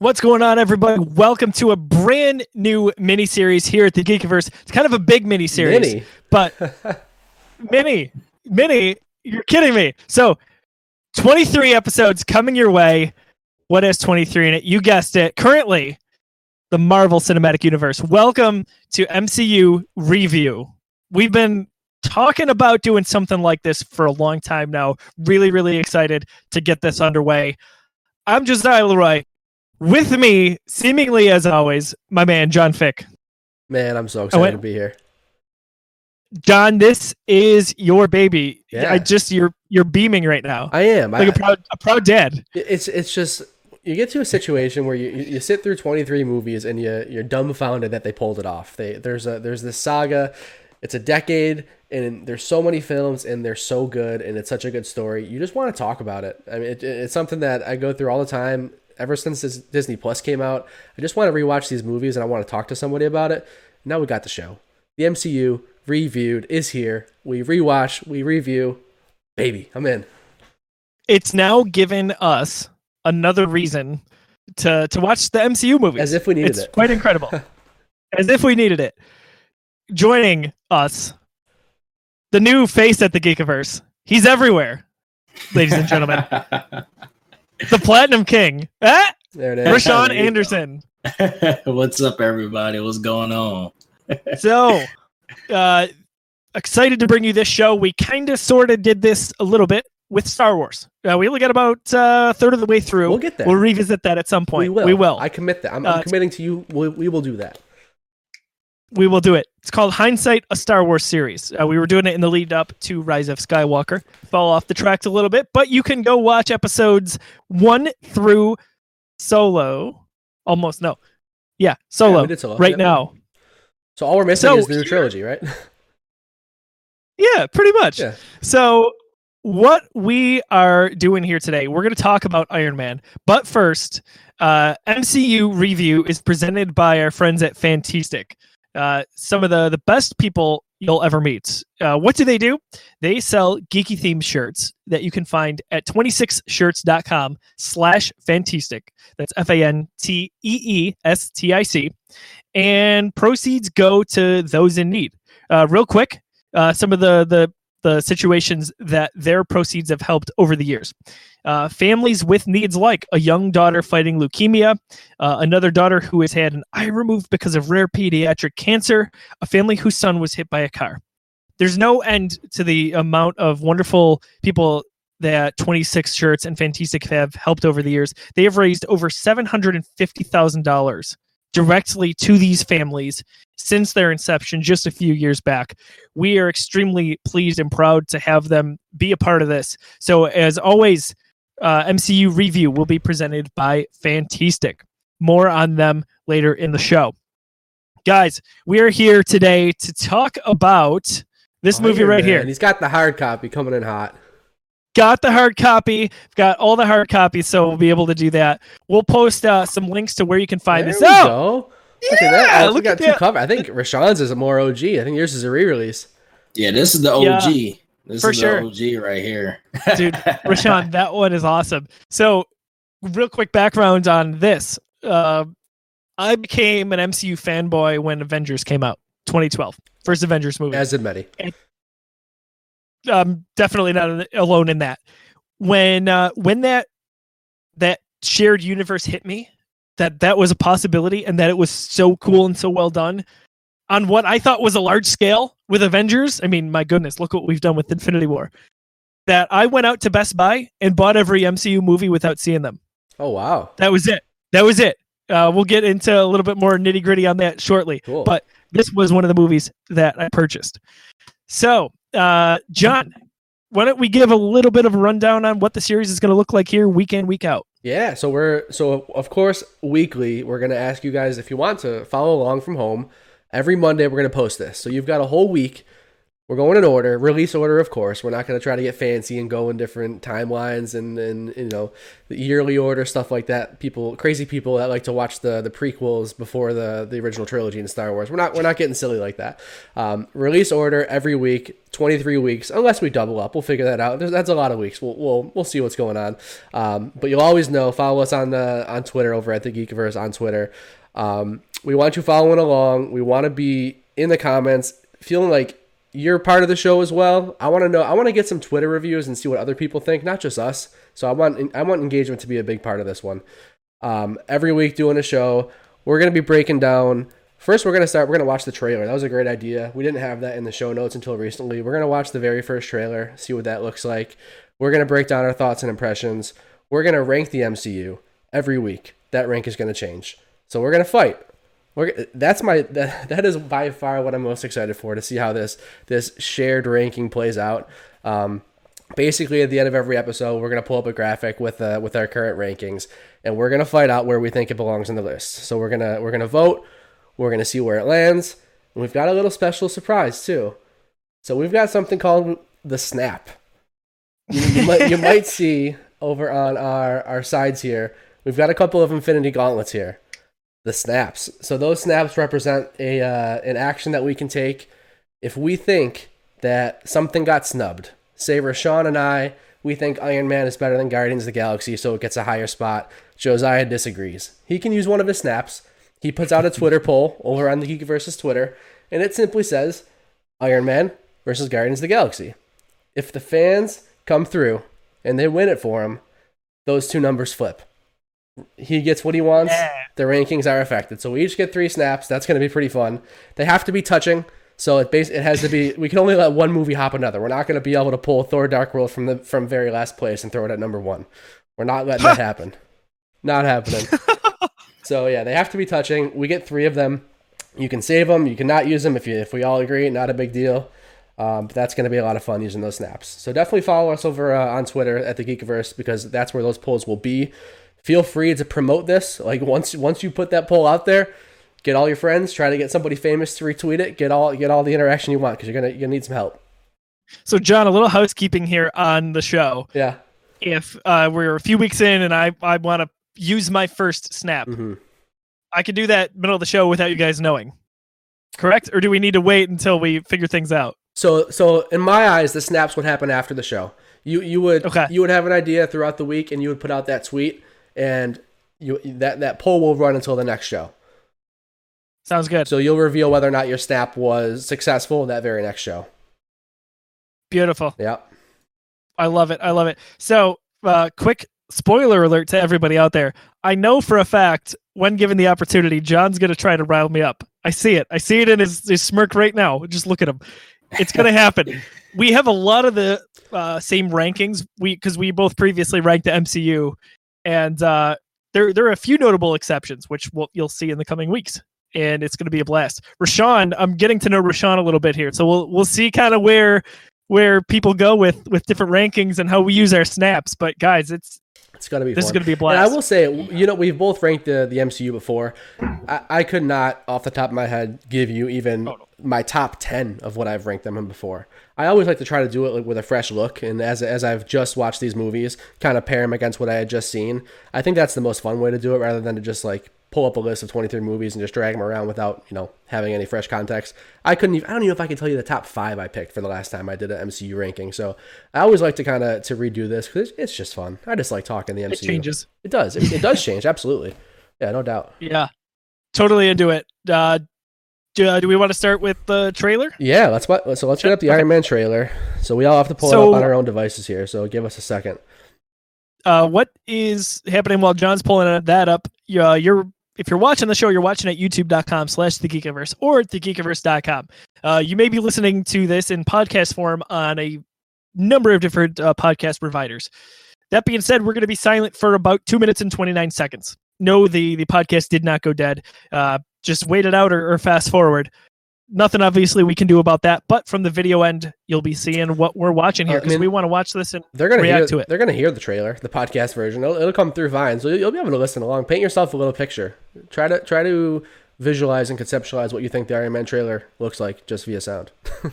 What's going on, everybody? Welcome to a brand new mini series here at the Geekiverse. It's kind of a big mini series, Mini. but mini, mini. You're kidding me. So, 23 episodes coming your way. What is 23 in it? You guessed it. Currently, the Marvel Cinematic Universe. Welcome to MCU Review. We've been talking about doing something like this for a long time now. Really, really excited to get this underway. I'm Josiah Leroy. With me, seemingly as always, my man John Fick. Man, I'm so excited went- to be here. John, this is your baby. Yeah. I just you're you're beaming right now. I am. like I, a proud a proud dad. it's it's just you get to a situation where you, you sit through 23 movies and you you're dumbfounded that they pulled it off. They there's a there's this saga. It's a decade and there's so many films and they're so good and it's such a good story. You just want to talk about it. I mean, it, it's something that I go through all the time. Ever since this Disney Plus came out, I just want to rewatch these movies and I want to talk to somebody about it. Now we got the show. The MCU reviewed is here. We rewatch, we review. Baby, I'm in. It's now given us another reason to to watch the MCU movies. As if we needed it's it. quite incredible. As if we needed it. Joining us, the new face at the Geekiverse. He's everywhere, ladies and gentlemen. the Platinum King, ah, There it is. Rashawn There you go. Anderson. What's up, everybody? What's going on? So, uh, excited to bring you this show. We kind of sort of did this a little bit with Star Wars. Uh, we only got about uh, a third of the way through. We'll get there. We'll revisit that at some point. We will. We will. I commit that. I'm, Uh, I'm committing to you. We, we will do that. we will do it. It's called Hindsight, a Star Wars series. Uh, we were doing it in the lead up to Rise of Skywalker. Fall off the tracks a little bit, but you can go watch episodes one through Solo. Almost no, yeah, Yeah, Solo did Solo. right Yep. now. So all we're missing So is the new trilogy, right? Yeah, pretty much. Yeah. So, what we are doing here today, we're going to talk about Iron Man. But first, uh, MCU review is presented by our friends at Fanteestic. Uh, some of the, the best people you'll ever meet. Uh, what do they do? They sell geeky themed shirts that you can find at 26shirts.com slash fanteestic. That's F A N T E E S T I C. And proceeds go to those in need. Uh, real quick, uh, some of the the the situations that their proceeds have helped over the years. Uh, families with needs like a young daughter fighting leukemia, uh, another daughter who has had an eye removed because of rare pediatric cancer, a family whose son was hit by a car. There's no end to the amount of wonderful people that 26 shirts and Fanteestic have helped over the years. They have raised over $750,000 directly to these families since their inception just a few years back. We are extremely pleased and proud to have them be a part of this. So, as always, uh, MCU review will be presented by Fanteestic. More on them later in the show. Guys, we are here today to talk about this movie right Man. here. He's got the hard copy coming in hot. Got the hard copy got all the hard copies so we'll be able to do that we'll post uh, some links to where you can find there this we out go. Look at that. Yeah, Oh, we look got at two that. cover. I think Rashawn's is a more OG. I think yours is a re-release. Yeah, this is the Yeah, OG. this for is sure. the OG right here. dude rashawn that one is awesome so real quick background on this uh, i became an mcu fanboy when avengers came out 2012 first avengers movie As did many. I'm definitely not alone in that. When uh, when that that shared universe hit me, that that was a possibility, and that it was so cool and so well done on what I thought was a large scale with Avengers. I mean, my goodness, look what we've done with Infinity War. That I went out to Best Buy and bought every MCU movie without seeing them. Oh wow. That was it. That was it. Uh, we'll get into a little bit more nitty gritty on that shortly Cool. But- this was one of the movies that I purchased. So, uh, John, why don't we give a little bit of a rundown on what the series is going to look like here, week in, week out? Yeah, so we're so of course weekly we're gonna ask you guys if you want to follow along from home. Every Monday we're gonna post this, so you've got a whole week We're going in order, release order, of course. We're not going to try to get fancy and go in different timelines and, and you know the yearly order stuff like that. People, crazy people that like to watch the the prequels before the the original trilogy in Star Wars. We're not we're not getting silly like that. Um, release order every week, twenty three weeks, unless we double up. We'll figure that out. There's, that's a lot of weeks. We'll we'll we'll see what's going on. Um, but you'll always know. Follow us on the on Twitter over at the Geekiverse on Twitter. Um, we want you following along. We want to be in the comments, feeling like you're part of the show as well. I want to know. I want to get some Twitter reviews and see what other people think, not just us. So I want I want engagement to be a big part of this one. Um, every week doing a show, we're gonna be breaking down. First, we're gonna start. We're gonna watch the trailer. That was a great idea. We didn't have that in the show notes until recently. We're gonna watch the very first trailer, see what that looks like. We're gonna break down our thoughts and impressions. We're gonna rank the MCU every week. That rank is gonna change. So we're gonna fight. We're, that's my that, that is by far what I'm most excited for to see how this this shared ranking plays out. Um, basically, at the end of every episode, we're gonna pull up a graphic with uh, with our current rankings, and we're gonna fight out where we think it belongs in the list. So we're gonna we're gonna vote. We're gonna see where it lands, and we've got a little special surprise too. So we've got something called the snap. You, you might you might see over on our our sides here. We've got a couple of Infinity Gauntlets here the snaps. So those snaps represent a uh, an action that we can take if we think that something got snubbed. Say Rashawn and I, we think Iron Man is better than Guardians of the Galaxy, so it gets a higher spot. Josiah disagrees. He can use one of his snaps. He puts out a Twitter poll over on the Geekiverse Twitter, and it simply says Iron Man versus Guardians of the Galaxy. If the fans come through and they win it for him, those two numbers flip he gets what he wants. Yeah. The rankings are affected. So we each get three snaps. That's going to be pretty fun. They have to be touching. So it bas- it has to be. We can only let one movie hop another. We're not going to be able to pull Thor: Dark World from the from very last place and throw it at number one. We're not letting that happen. Not happening. so yeah, they have to be touching. We get three of them. You can save them. You cannot use them if you if we all agree. Not a big deal. Um, but that's going to be a lot of fun using those snaps. So definitely follow us over uh, on Twitter at the Geekiverse because that's where those polls will be feel free to promote this. Like once once you put that poll out there, get all your friends, try to get somebody famous to retweet it, get all get all the interaction you want because you're gonna you're gonna need some help. So, John, a little housekeeping here on the show. Yeah. If uh, we're a few weeks in and I, I want to use my first snap, hmm I could do that middle of the show without you guys knowing. Correct? Or do we need to wait until we figure things out? So so in my eyes, the snaps would happen after the show. You you would Okay. you would have an idea throughout the week and you would put out that tweet and you that that poll will run until the next show. Sounds good. So you'll reveal whether or not your snap was successful in that very next show. Beautiful. Yep. I love it. I love it. So, uh, quick spoiler alert to everybody out there. I know for a fact, when given the opportunity, John's going to try to rile me up. I see it. I see it in his, his smirk right now. Just look at him. It's going to happen. we have a lot of the uh, same rankings. We because we both previously ranked the MCU, and uh, there there are a few notable exceptions, which we'll, you'll see in the coming weeks. And it's going to be a blast. Rashawn, I'm getting to know Rashawn a little bit here, so we'll we'll see kind of where where people go with with different rankings and how we use our snaps. But guys, it's It's gonna be this fun. is going to be a And blast. I will say, you know, we've both ranked the, the MCU before. I, I could not, off the top of my head, give you even Oh, no. my top ten of what I've ranked them in before. I always like to try to do it like, with a fresh look, and as as I've just watched these movies, kind of pair them against what I had just seen. I think that's the most fun way to do it, rather than to just like pull up a list of twenty three movies and just drag them around without you know having any fresh context. I couldn't even. I don't even know if I can tell you the top five I picked for the last time I did an MCU ranking. So I always like to kind of to redo this because it's, it's just fun. I just like talking the MCU. it changes. It does. It, it does change. Absolutely. Yeah, no doubt. Yeah, totally into it. Uh, do, uh, do we want to start with the trailer? Yeah, let's so let's get up the Okay. Iron Man trailer. So we all have to pull it up on our own devices here. So give us a second. uh, what is happening while John's pulling that up? Uh, you're if you're watching the show, you're watching at youtube.com slash the geekiverse or at thegeekiverse.com. Uh, you may be listening to this in podcast form on a number of different uh, podcast providers. That being said, we're going to be silent for about two minutes and 29 seconds. No, the, the podcast did not go dead. Uh, just wait it out or, or fast forward. Nothing obviously we can do about that, but from the video end, you'll be seeing what we're watching here Uh, I because mean- we want to watch this and They're gonna React hear to it. They're gonna hear the trailer, the podcast version. It'll, it'll come through fine. So you'll be able to listen along. Paint yourself a little picture. Try to try to visualize and conceptualize what you think the Iron Man trailer looks like just via sound.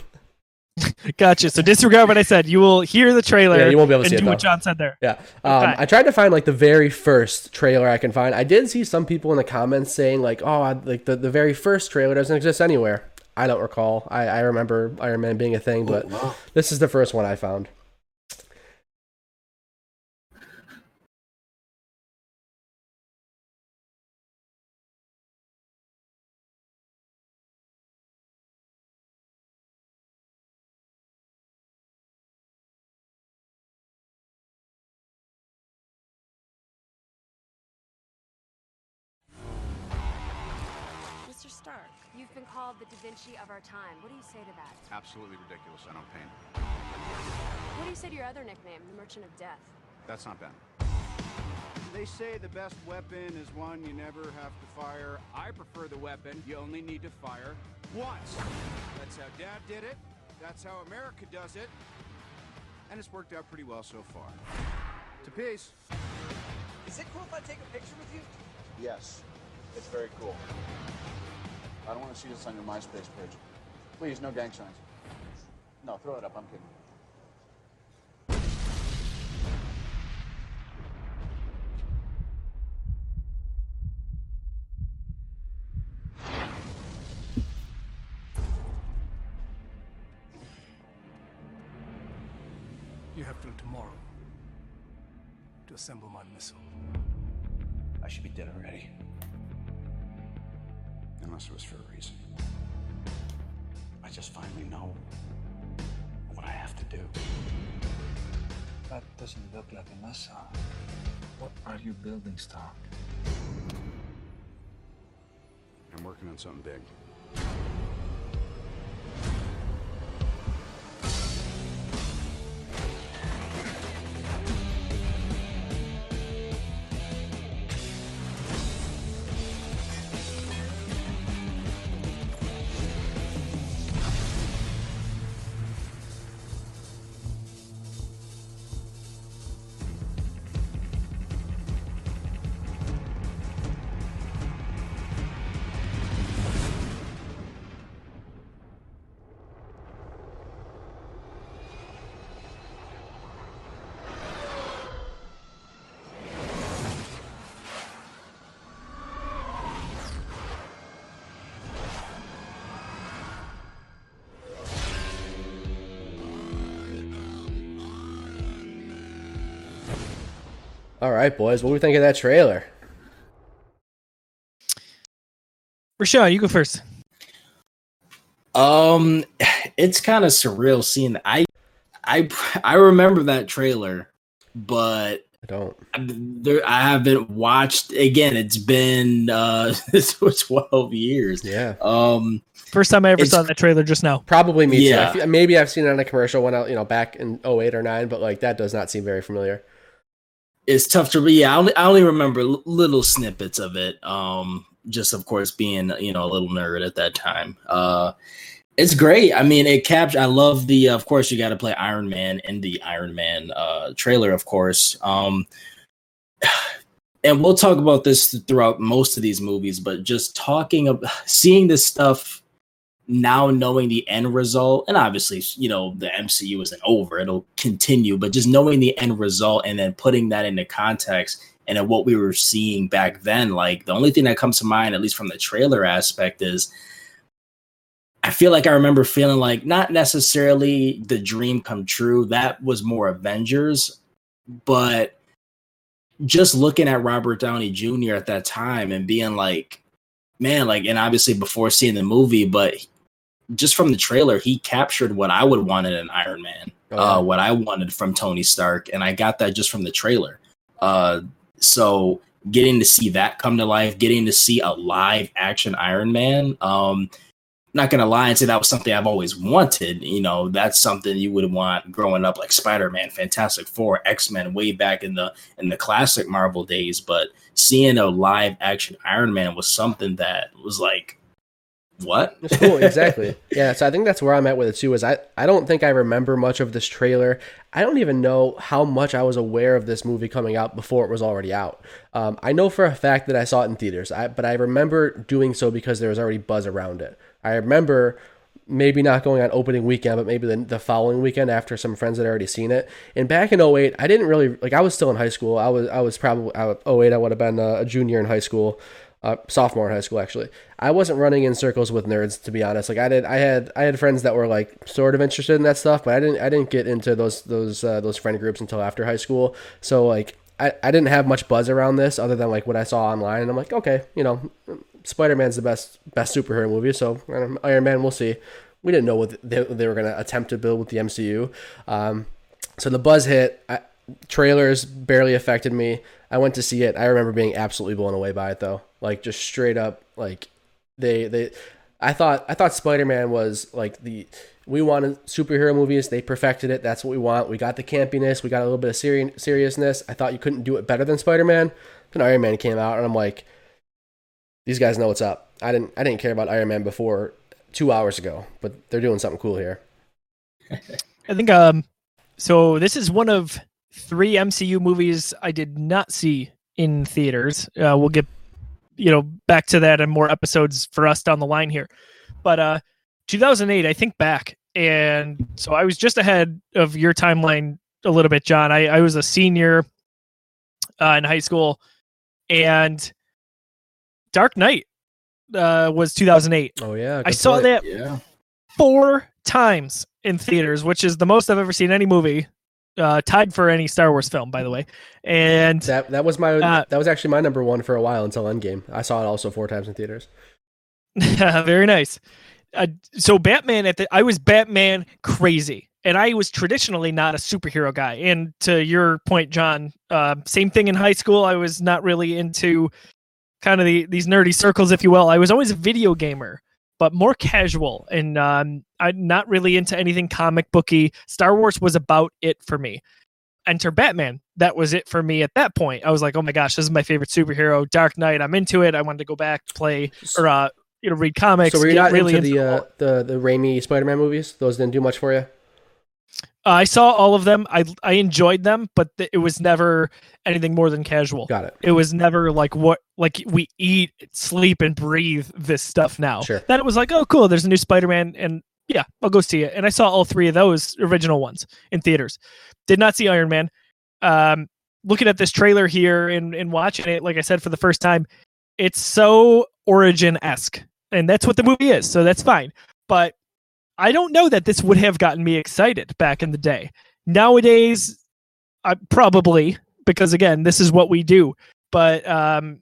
Gotcha. So disregard what I said. You will hear the trailer Yeah, you won't be able to and see it, do what. John said there. Yeah. Um, Okay. I tried to find like the very first trailer I can find. I did see some people in the comments saying like, "Oh, like the, the very first trailer doesn't exist anywhere." I don't recall. I, I remember Iron Man being a thing, but wow. this is the first one I found. Called the Da Vinci of our time. What do you say to that? Absolutely ridiculous. I don't paint. What do you say to your other nickname, the Merchant of Death? That's not Ben. They say the best weapon is one you never have to fire. I prefer the weapon you only need to fire once. That's how Dad did it. That's how America does it. And it's worked out pretty well so far. To peace. Is it cool if I take a picture with you? Yes, it's very cool. I don't want to see this on your MySpace page. Please, no gang signs. No, throw it up. I'm kidding. You have till tomorrow to assemble my missile. I should be dead already. Unless it was for a reason. I just finally know what I have to do. That doesn't look like a missile. What are you building, Stark? I'm working on something big. All right, boys. What do we think of that trailer? Rashawn, you go first. Um, it's kind of surreal seeing. I, I, I remember that trailer, but I don't. there I haven't watched again. It's been uh, it's twelve years. Yeah. Um, First time I ever saw that trailer just now. Probably me too. Yeah. I feel, maybe I've seen it on a commercial when I, you know, back in 08 or 9, but like that does not seem very familiar. It's tough to read. Yeah, I only, I only remember little snippets of it. Um, just of course being you know a little nerd at that time. Uh, it's great. I mean, it captured. I love the. Of course, you got to play Iron Man in the Iron Man uh trailer. Of course. Um, and we'll talk about this throughout most of these movies, but just talking of seeing this stuff now knowing the end result and obviously you know the mcu isn't over it'll continue but just knowing the end result and then putting that into context and then what we were seeing back then like the only thing that comes to mind at least from the trailer aspect is i feel like i remember feeling like not necessarily the dream come true that was more avengers but just looking at robert downey jr at that time and being like man like and obviously before seeing the movie but just from the trailer he captured what i would want in an iron man Oh, yeah. uh, what i wanted from tony stark and i got that just from the trailer uh, so getting to see that come to life getting to see a live action iron man um not gonna lie and say that was something I've always wanted. You know, that's something you would want growing up, like Spider Man, Fantastic Four, X Men, way back in the in the classic Marvel days. But seeing a live action Iron Man was something that was like, what? It's cool, exactly. yeah, so I think that's where I'm at with it too. Is I I don't think I remember much of this trailer. I don't even know how much I was aware of this movie coming out before it was already out. Um, I know for a fact that I saw it in theaters, I, but I remember doing so because there was already buzz around it. I remember maybe not going on opening weekend, but maybe the, the following weekend after some friends had already seen it. And back in 08, I didn't really like. I was still in high school. I was I was probably I, 08. I would have been a, a junior in high school, uh, sophomore in high school actually. I wasn't running in circles with nerds to be honest. Like I did, I had I had friends that were like sort of interested in that stuff, but I didn't I didn't get into those those uh, those friend groups until after high school. So like I, I didn't have much buzz around this other than like what I saw online, and I'm like, okay, you know, Spider Man's the best best superhero movie, so Iron Man, we'll see. We didn't know what they, they were going to attempt to build with the MCU. Um, so the buzz hit. I, trailers barely affected me. I went to see it. I remember being absolutely blown away by it though. Like just straight up like they they I thought I thought Spider-Man was like the we wanted superhero movies. They perfected it. That's what we want. We got the campiness. We got a little bit of seri- seriousness. I thought you couldn't do it better than Spider-Man. Then Iron Man came out and I'm like these guys know what's up. I didn't I didn't care about Iron Man before 2 hours ago, but they're doing something cool here. I think um so this is one of three MCU movies I did not see in theaters. Uh, we'll get you know back to that and more episodes for us down the line here. But uh 2008, I think back, and so I was just ahead of your timeline a little bit, John. I, I was a senior uh, in high school, and Dark Knight uh, was 2008. Oh yeah, I saw point. that Yeah. four times in theaters, which is the most I've ever seen any movie. Uh, tied for any Star Wars film, by the way. And That that was my Uh, that was actually my number one for a while until Endgame. I saw it also four times in theaters. very nice. Uh, so Batman at the I was Batman crazy, and I was traditionally not a superhero guy. And to your point, John, uh, same thing in high school. I was not really into kind of the, these nerdy circles, if you will. I was always a video gamer, but more casual, and um, I'm not really into anything comic booky. Star Wars was about it for me. Enter Batman. That was it for me at that point. I was like, oh my gosh, this is my favorite superhero. Dark Knight. I'm into it. I wanted to go back play or uh, you know read comics. So were you not really into the all- uh, the the Raimi Spider-Man movies? Those didn't do much for you. I saw all of them. I I enjoyed them, but th- it was never anything more than casual. Got it. It was never like what like we eat, sleep, and breathe this stuff now. Sure. Then it was like, oh, cool. There's a new Spider-Man, and yeah, I'll go see it. And I saw all three of those original ones in theaters. Did not see Iron Man. Um, looking at this trailer here and and watching it, like I said for the first time, it's so origin esque, and that's what the movie is. So that's fine. But I don't know that this would have gotten me excited back in the day. Nowadays, I probably because again, this is what we do. But um,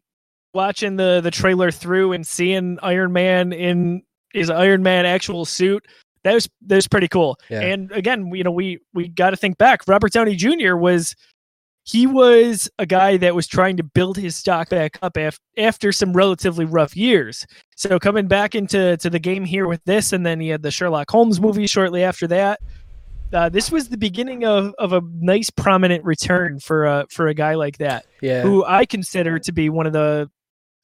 watching the the trailer through and seeing Iron Man in his Iron Man actual suit, that was that was pretty cool. Yeah. And again, you know, we we got to think back. Robert Downey Jr. was he was a guy that was trying to build his stock back up af- after some relatively rough years. So coming back into to the game here with this, and then he had the Sherlock Holmes movie shortly after that. Uh, this was the beginning of, of a nice prominent return for a for a guy like that, Yeah. who I consider to be one of the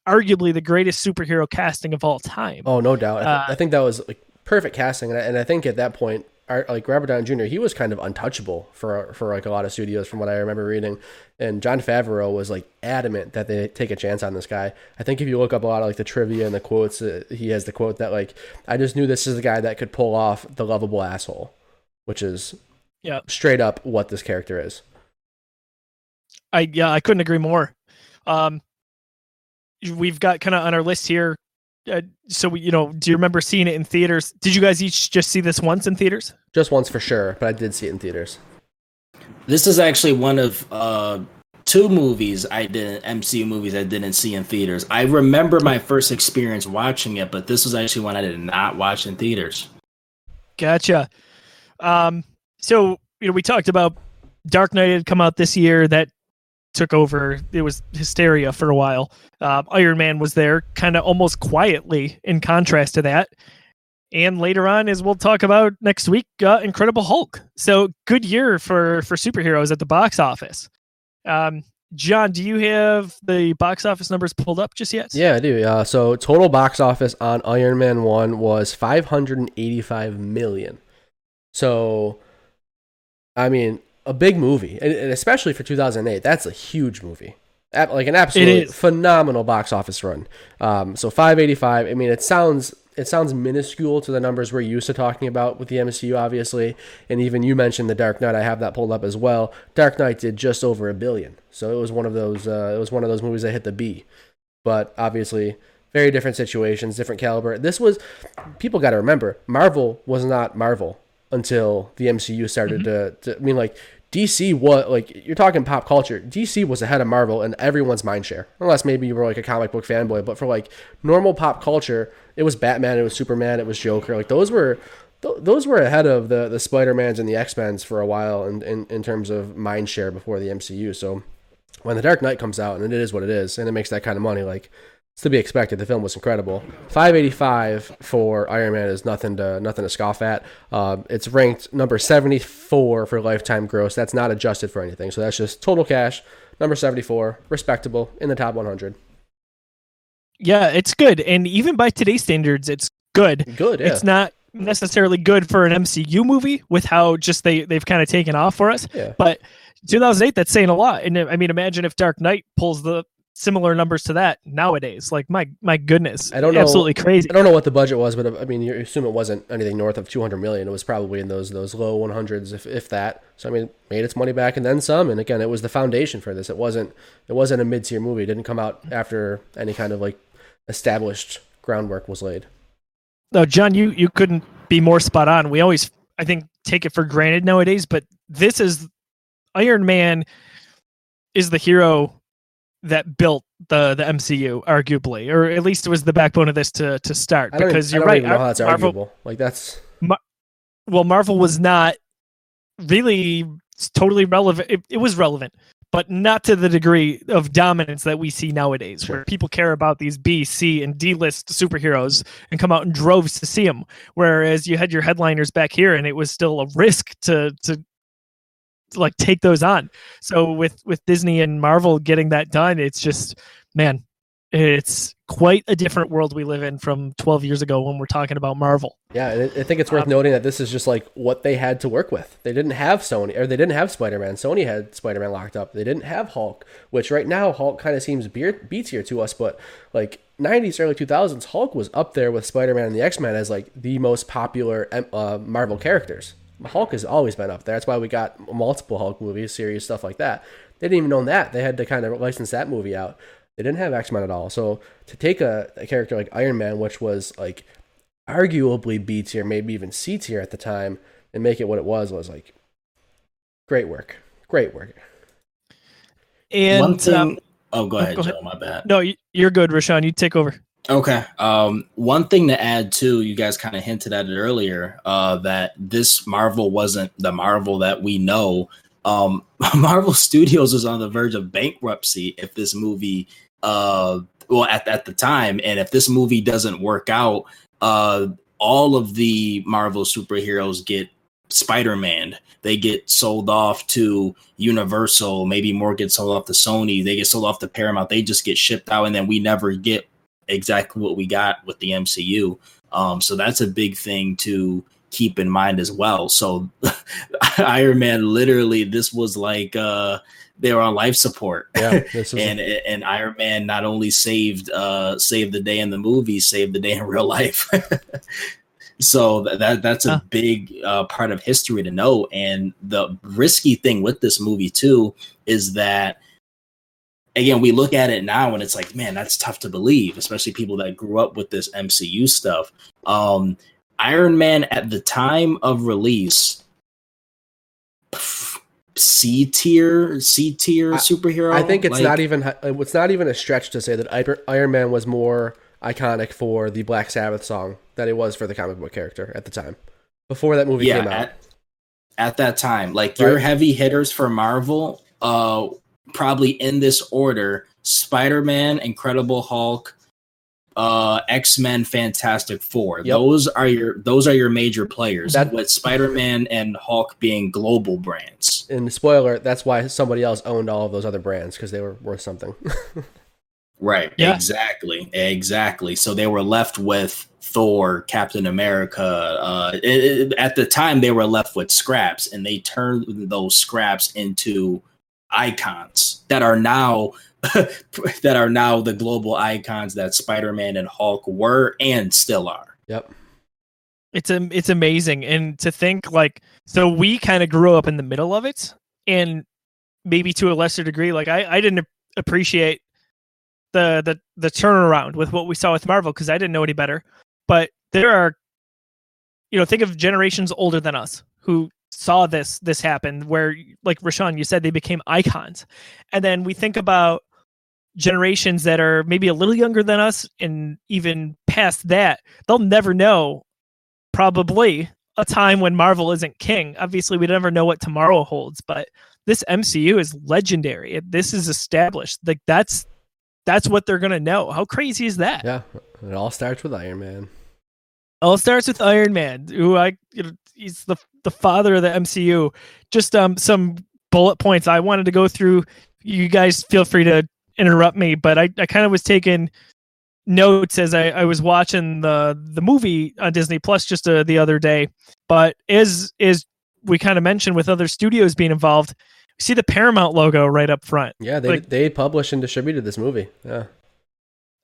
arguably the greatest superhero casting of all time. Oh, no doubt. I, th- Uh, I think that was like perfect casting, and I, and I think at that point, our, like Robert Downey Jr., he was kind of untouchable for for like a lot of studios, from what I remember reading. And Jon Favreau was like adamant that they take a chance on this guy. I think if you look up a lot of like the trivia and the quotes, uh, he has the quote that like, "I just knew this is the guy that could pull off the lovable asshole," which is Yeah. straight up what this character is. I yeah, I couldn't agree more. Um, we've got kind of on our list here. Uh, so we, you know, do you remember seeing it in theaters? Did you guys each just see this once in theaters? Just once for sure, but I did see it in theaters. This is actually one of uh, two movies I didn't MCU movies I didn't see in theaters. I remember my first experience watching it, but this was actually one I did not watch in theaters. Gotcha. Um, so you know, we talked about Dark Knight had come out this year. That took over. It was hysteria for a while. Uh, Iron Man was there, kind of almost quietly, in contrast to that. And later on, as we'll talk about next week, uh, Incredible Hulk. So good year for for superheroes at the box office. Um, John, do you have the box office numbers pulled up just yet? Yeah, I do. Uh, so total box office on Iron Man one was five hundred and eighty-five million. So, I mean, a big movie, and, and especially for two thousand eight, that's a huge movie. Like an absolutely is. phenomenal box office run. Um, so five eighty-five. I mean, it sounds it sounds minuscule to the numbers we're used to talking about with the MCU, obviously. And even you mentioned the Dark Knight. I have that pulled up as well. Dark Knight did just over a billion, so it was one of those. Uh, it was one of those movies that hit the B. But obviously, very different situations, different caliber. This was people got to remember Marvel was not Marvel until the MCU started mm-hmm. to, to. I mean, like DC was like you're talking pop culture. DC was ahead of Marvel in everyone's mind share, unless maybe you were like a comic book fanboy. But for like normal pop culture, it was Batman, it was Superman, it was Joker. Like those were th- those were ahead of the the Spider Mans and the X Men's for a while in, in in terms of mind share before the MCU. So when the Dark Knight comes out and it is what it is, and it makes that kind of money, like it's to be expected. The film was incredible. 585 for Iron Man is nothing to nothing to scoff at. Uh, it's ranked number 74 for lifetime gross. That's not adjusted for anything. So that's just total cash. Number 74, respectable in the top 100. Yeah, it's good, and even by today's standards, it's good. Good. Yeah. It's not necessarily good for an MCU movie with how just they they've kind of taken off for us. Yeah. But 2008, that's saying a lot. And I mean, imagine if Dark Knight pulls the similar numbers to that nowadays. Like my my goodness, I don't know, absolutely crazy. I don't know what the budget was, but uh, I mean, you assume it wasn't anything north of 200 million. It was probably in those those low 100s, if if that. So I mean, made its money back and then some. And again, it was the foundation for this. It wasn't it wasn't a mid tier movie. It didn't come out after any kind of like established groundwork was laid. No, John, you you couldn't be more spot on. We always I think take it for granted nowadays, but this is Iron Man is the hero that built the the MCU, arguably, or at least it was the backbone of this to to start. Because you're right, that's Marvel, arguable. Like that's Ma- well, Marvel was not really totally relevant. It, it, was relevant, but not to the degree of dominance that we see nowadays, sure. where people care about these B, C, and D list superheroes and come out in droves to see them. Whereas you had your headliners back here, and it was still a risk to to like take those on. So with with Disney and Marvel getting that done, it's just man, it's quite a different world we live in from 12 years ago when we're talking about Marvel. Yeah, I think it's worth um, noting that this is just like what they had to work with. They didn't have Sony or they didn't have Spider-Man. Sony had Spider-Man locked up. They didn't have Hulk, which right now Hulk kind of seems B tier to us, but like 90s early 2000s Hulk was up there with Spider-Man and the X-Men as like the most popular uh, Marvel characters. Hulk has always been up there. That's why we got multiple Hulk movies, series, stuff like that. They didn't even own that. They had to kind of license that movie out. They didn't have X Men at all. So to take a, a character like Iron Man, which was like arguably B tier, maybe even C tier at the time, and make it what it was, was like great work. Great work. And one thing. Um, oh, go ahead, go Joe. My bad. No, you're good, Rashawn. You take over. Okay. Um, one thing to add too, you guys kind of hinted at it earlier, uh, that this Marvel wasn't the Marvel that we know. Um, Marvel Studios was on the verge of bankruptcy if this movie, uh, well, at, at the time, and if this movie doesn't work out, uh, all of the Marvel superheroes get Spider-Man. They get sold off to Universal. Maybe more get sold off to Sony. They get sold off to Paramount. They just get shipped out, and then we never get exactly what we got with the MCU. Um, so that's a big thing to keep in mind as well. So Iron Man, literally, this was like uh, they were on life support. Yeah, and and Iron Man not only saved uh, saved the day in the movie, saved the day in real life. so that that's a huh. big uh, part of history to know. And the risky thing with this movie too is that again, we look at it now and it's like, man, that's tough to believe, especially people that grew up with this MCU stuff. Um, Iron Man at the time of release, C tier, C tier superhero. I think it's like, not even it's not even a stretch to say that Iron Man was more iconic for the Black Sabbath song than it was for the comic book character at the time. Before that movie yeah, came out. At, at that time, like right. your heavy hitters for Marvel, uh, probably in this order Spider-Man, Incredible Hulk, uh X-Men, Fantastic Four. Yep. Those are your those are your major players. That, with Spider-Man and Hulk being global brands. And spoiler, that's why somebody else owned all of those other brands because they were worth something. right. Yeah. Exactly. Exactly. So they were left with Thor, Captain America. Uh, it, it, at the time, they were left with scraps, and they turned those scraps into icons that are now that are now the global icons that Spider-Man and Hulk were and still are. Yep. It's a, it's amazing, and to think like so we kind of grew up in the middle of it, and maybe to a lesser degree, like I I didn't appreciate the the the turnaround with what we saw with Marvel because I didn't know any better. But there are, you know, think of generations older than us who saw this this happen, where like Rashawn, you said they became icons, and then we think about generations that are maybe a little younger than us and even past that, they'll never know probably a time when Marvel isn't king. Obviously, we never know what tomorrow holds, but this MCU is legendary. This is established. Like that's that's what they're gonna know. How crazy is that? Yeah. It all starts with Iron Man. All starts with Iron Man, who I you know, he's the the father of the MCU. Just um some bullet points I wanted to go through. You guys feel free to interrupt me, but I, I kind of was taking notes as I, I was watching the the movie on Disney Plus just uh, the other day. But as is we kind of mentioned with other studios being involved, see the Paramount logo right up front. Yeah, they Like- they published and distributed this movie. Yeah.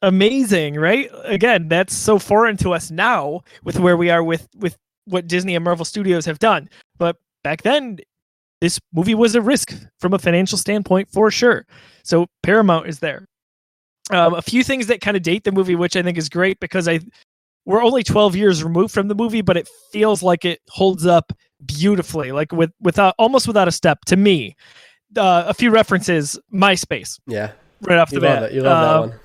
Amazing, right? Again, that's so foreign to us now with where we are with with what Disney and Marvel Studios have done. But back then, this movie was a risk from a financial standpoint for sure. So Paramount is there. Um, a few things that kind of date the movie, which I think is great because I we're only 12 years removed from the movie, but it feels like it holds up beautifully, like with without almost without a step to me. Uh, a few references, MySpace, Yeah. right off You the love bat. that. You love Um, that one.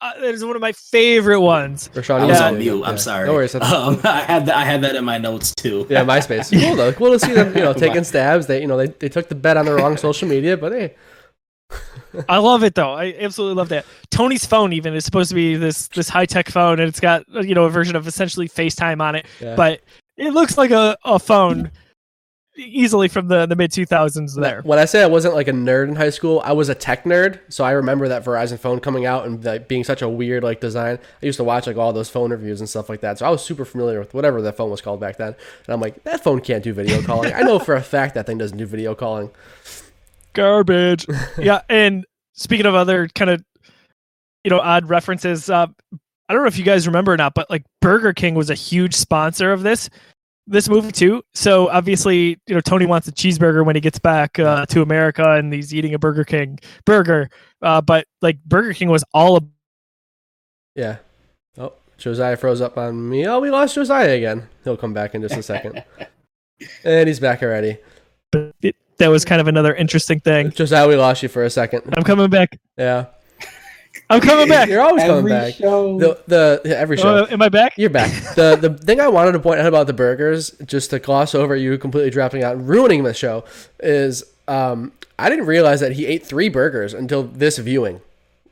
Uh, that is one of my favorite ones. Rashawn, I was love on it. mute. I'm sorry. No worries. That's- Um, I had that. I had that in my notes too. Yeah, MySpace. Cool though. Cool to see them, you know, taking stabs. They, you know, they, they took the bet on the wrong social media, but hey, I love it though. I absolutely love that. Tony's phone even is supposed to be this this high tech phone, and it's got uh, you know a version of essentially FaceTime on it, yeah. but it looks like a, a phone easily from the the mid two thousands. There, when I say I wasn't like a nerd in high school, I was a tech nerd. So I remember that Verizon phone coming out and like being such a weird like design. I used to watch like all those phone reviews and stuff like that. So I was super familiar with whatever that phone was called back then. And I'm like, that phone can't do video calling. I know for a fact that thing doesn't do video calling. garbage. yeah, and speaking of other kind of you know odd references, uh, I don't know if you guys remember or not, but like Burger King was a huge sponsor of this this movie too. So obviously, you know, Tony wants a cheeseburger when he gets back uh, to America, and he's eating a Burger King burger. Uh, but like Burger King was all ab- Yeah. Oh, Josiah froze up on me. Oh, we lost Josiah again. He'll come back in just a second. and he's back already. but it, that was kind of another interesting thing. Josiah, we lost you for a second. I'm coming back. Yeah. I'm coming back. You're always coming back. show. The, the every show. Oh, am I back? You're back. The the thing I wanted to point out about the burgers, just to gloss over you completely dropping out and ruining the show, is um, I didn't realize that he ate three burgers until this viewing.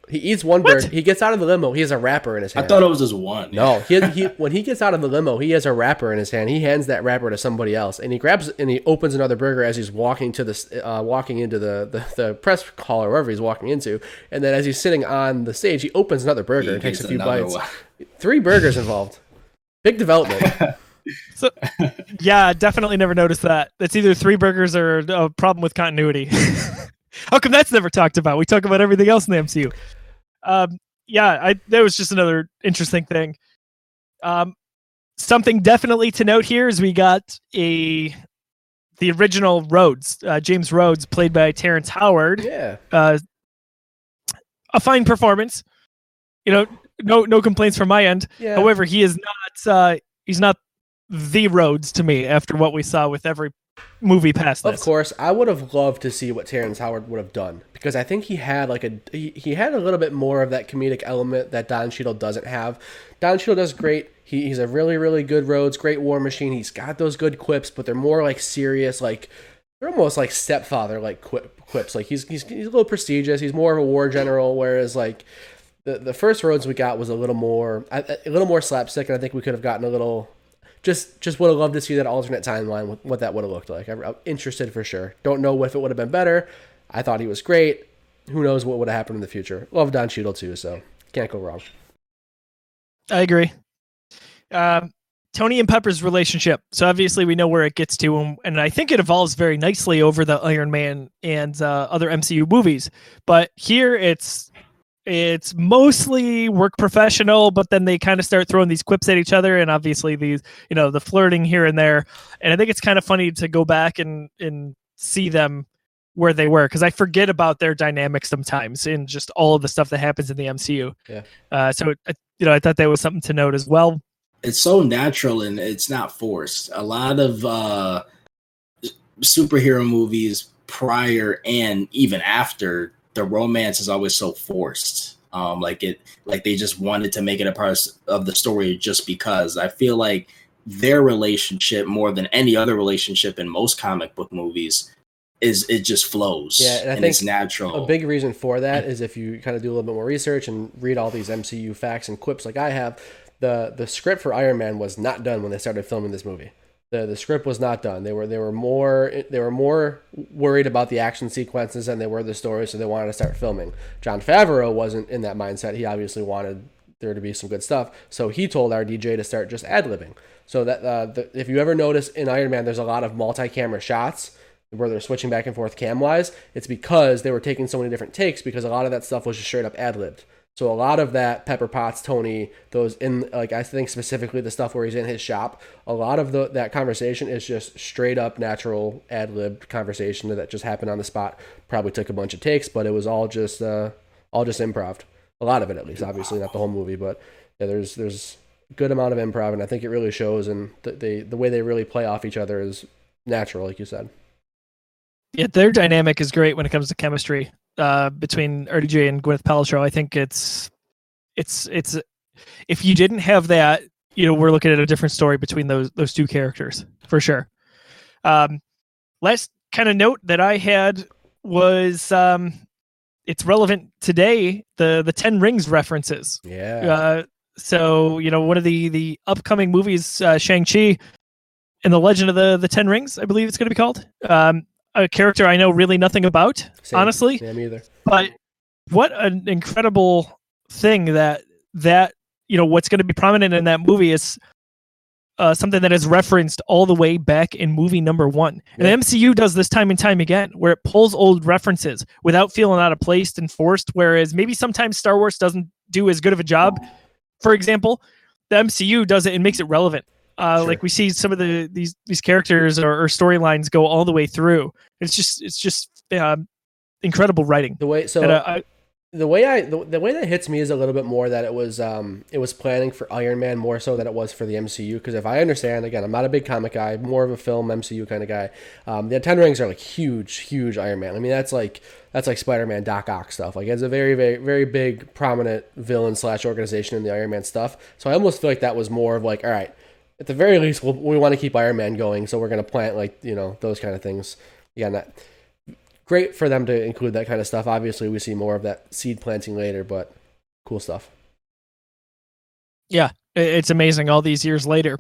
He eats one What? burger. He gets out of the limo. He has a wrapper in his hand. I thought it was just one. no, he, he when he gets out of the limo, he has a wrapper in his hand. He hands that wrapper to somebody else, and he grabs and he opens another burger as he's walking to the uh, walking into the, the the press hall or wherever he's walking into. And then as he's sitting on the stage, he opens another burger He and takes a few bites. one. Three burgers involved. Big development. So, yeah, definitely never noticed that. That's either three burgers or a problem with continuity. How come that's never talked about? We talk about everything else in the MCU. Um, yeah, I that was just another interesting thing. Um, something definitely to note here is we got a the original Rhodes, uh, James Rhodes, played by Terrence Howard. yeah. Uh, a fine performance. You know, no no complaints from my end. Yeah. However, he is not uh, he's not the Rhodes to me after what we saw with every movie past this. Of course, I would have loved to see what Terrence Howard would have done because I think he had like a he, he had a little bit more of that comedic element that Don Cheadle doesn't have. Don Cheadle does great. He, he's a really really good Rhodes, great War Machine. He's got those good quips, but they're more like serious, like they're almost like stepfather like quip, quips. Like he's, he's he's a little prestigious. He's more of a war general, whereas like the the first Rhodes we got was a little more a, a little more slapstick, and I think we could have gotten a little just just would have loved to see that alternate timeline what that would have looked like. I'm, I'm interested for sure. Don't know if it would have been better. I thought he was great. Who knows what would have happened in the future? Love Don Cheadle too, so can't go wrong. I agree. Um, Tony and Pepper's relationship. So obviously we know where it gets to, and, and I think it evolves very nicely over the Iron Man and uh, other MCU movies. But here it's it's mostly work professional, but then they kind of start throwing these quips at each other, and obviously these, you know, the flirting here and there. And I think it's kind of funny to go back and and see them where they were because I forget about their dynamics sometimes in just all of the stuff that happens in the MCU. Yeah. Uh, so uh, you know, I thought that was something to note as well. It's so natural and it's not forced. A lot of uh, superhero movies prior and even after the romance is always so forced. Um, like it, like they just wanted to make it a part of the story just because. I feel like their relationship more than any other relationship in most comic book movies is it just flows. Yeah, and I and think it's natural. A big reason for that is if you kind of do a little bit more research and read all these MCU facts and quips like I have, the the script for Iron Man was not done when they started filming this movie. The the script was not done. They were they were more they were more worried about the action sequences than they were the story, so they wanted to start filming. Jon Favreau wasn't in that mindset. He obviously wanted there to be some good stuff, so he told RDJ to start just ad libbing. So that uh, the, if you ever notice in Iron Man, there's a lot of multi-camera shots where they're switching back and forth cam wise, it's because they were taking so many different takes because a lot of that stuff was just straight up ad libbed. So a lot of that Pepper Potts, Tony, those in like I think specifically the stuff where he's in his shop, a lot of the that conversation is just straight up natural ad libbed conversation that just happened on the spot. Probably took a bunch of takes, but it was all just uh all just improv. A lot of it at least, obviously not the whole movie, but yeah, there's there's good amount of improv and I think it really shows and the, they the way they really play off each other is natural, like you said. Yeah, their dynamic is great when it comes to chemistry uh, between RDJ and Gwyneth Paltrow. I think it's it's it's if you didn't have that, you know, we're looking at a different story between those those two characters for sure. Um, last kind of note that I had was um, it's relevant today. The the Ten Rings references. Yeah. Uh, so you know, one of the the upcoming movies, uh, Shang Chi, and the Legend of the the Ten Rings, I believe it's going to be called. Um, a character I know really nothing about, Same. honestly. Yeah, me either. But what an incredible thing that that you know what's going to be prominent in that movie is uh, something that is referenced all the way back in movie number one. And the MCU does this time and time again, where it pulls old references without feeling out of place and forced. Whereas maybe sometimes Star Wars doesn't do as good of a job. For example, the MCU does it and makes it relevant. Uh, Sure. Like we see some of the these these characters or, or storylines go all the way through. It's just it's just um, incredible writing. The way so And, uh, I, the way I the, the way that hits me is a little bit more that it was um it was planning for Iron Man more so than it was for the MCU because if I understand again I'm not a big comic guy more of a film MCU kind of guy um the Ten Rings are like huge huge Iron Man I mean that's like that's like Spider Man Doc Ock stuff like it's a very very very big prominent villain slash organization in the Iron Man stuff so I almost feel like that was more of like all right at the very least we'll, we want to keep Iron Man going so we're gonna plant like you know those kind of things again that great for them to include that kind of stuff. Obviously, we see more of that seed planting later, but cool stuff. yeah, it's amazing all these years later.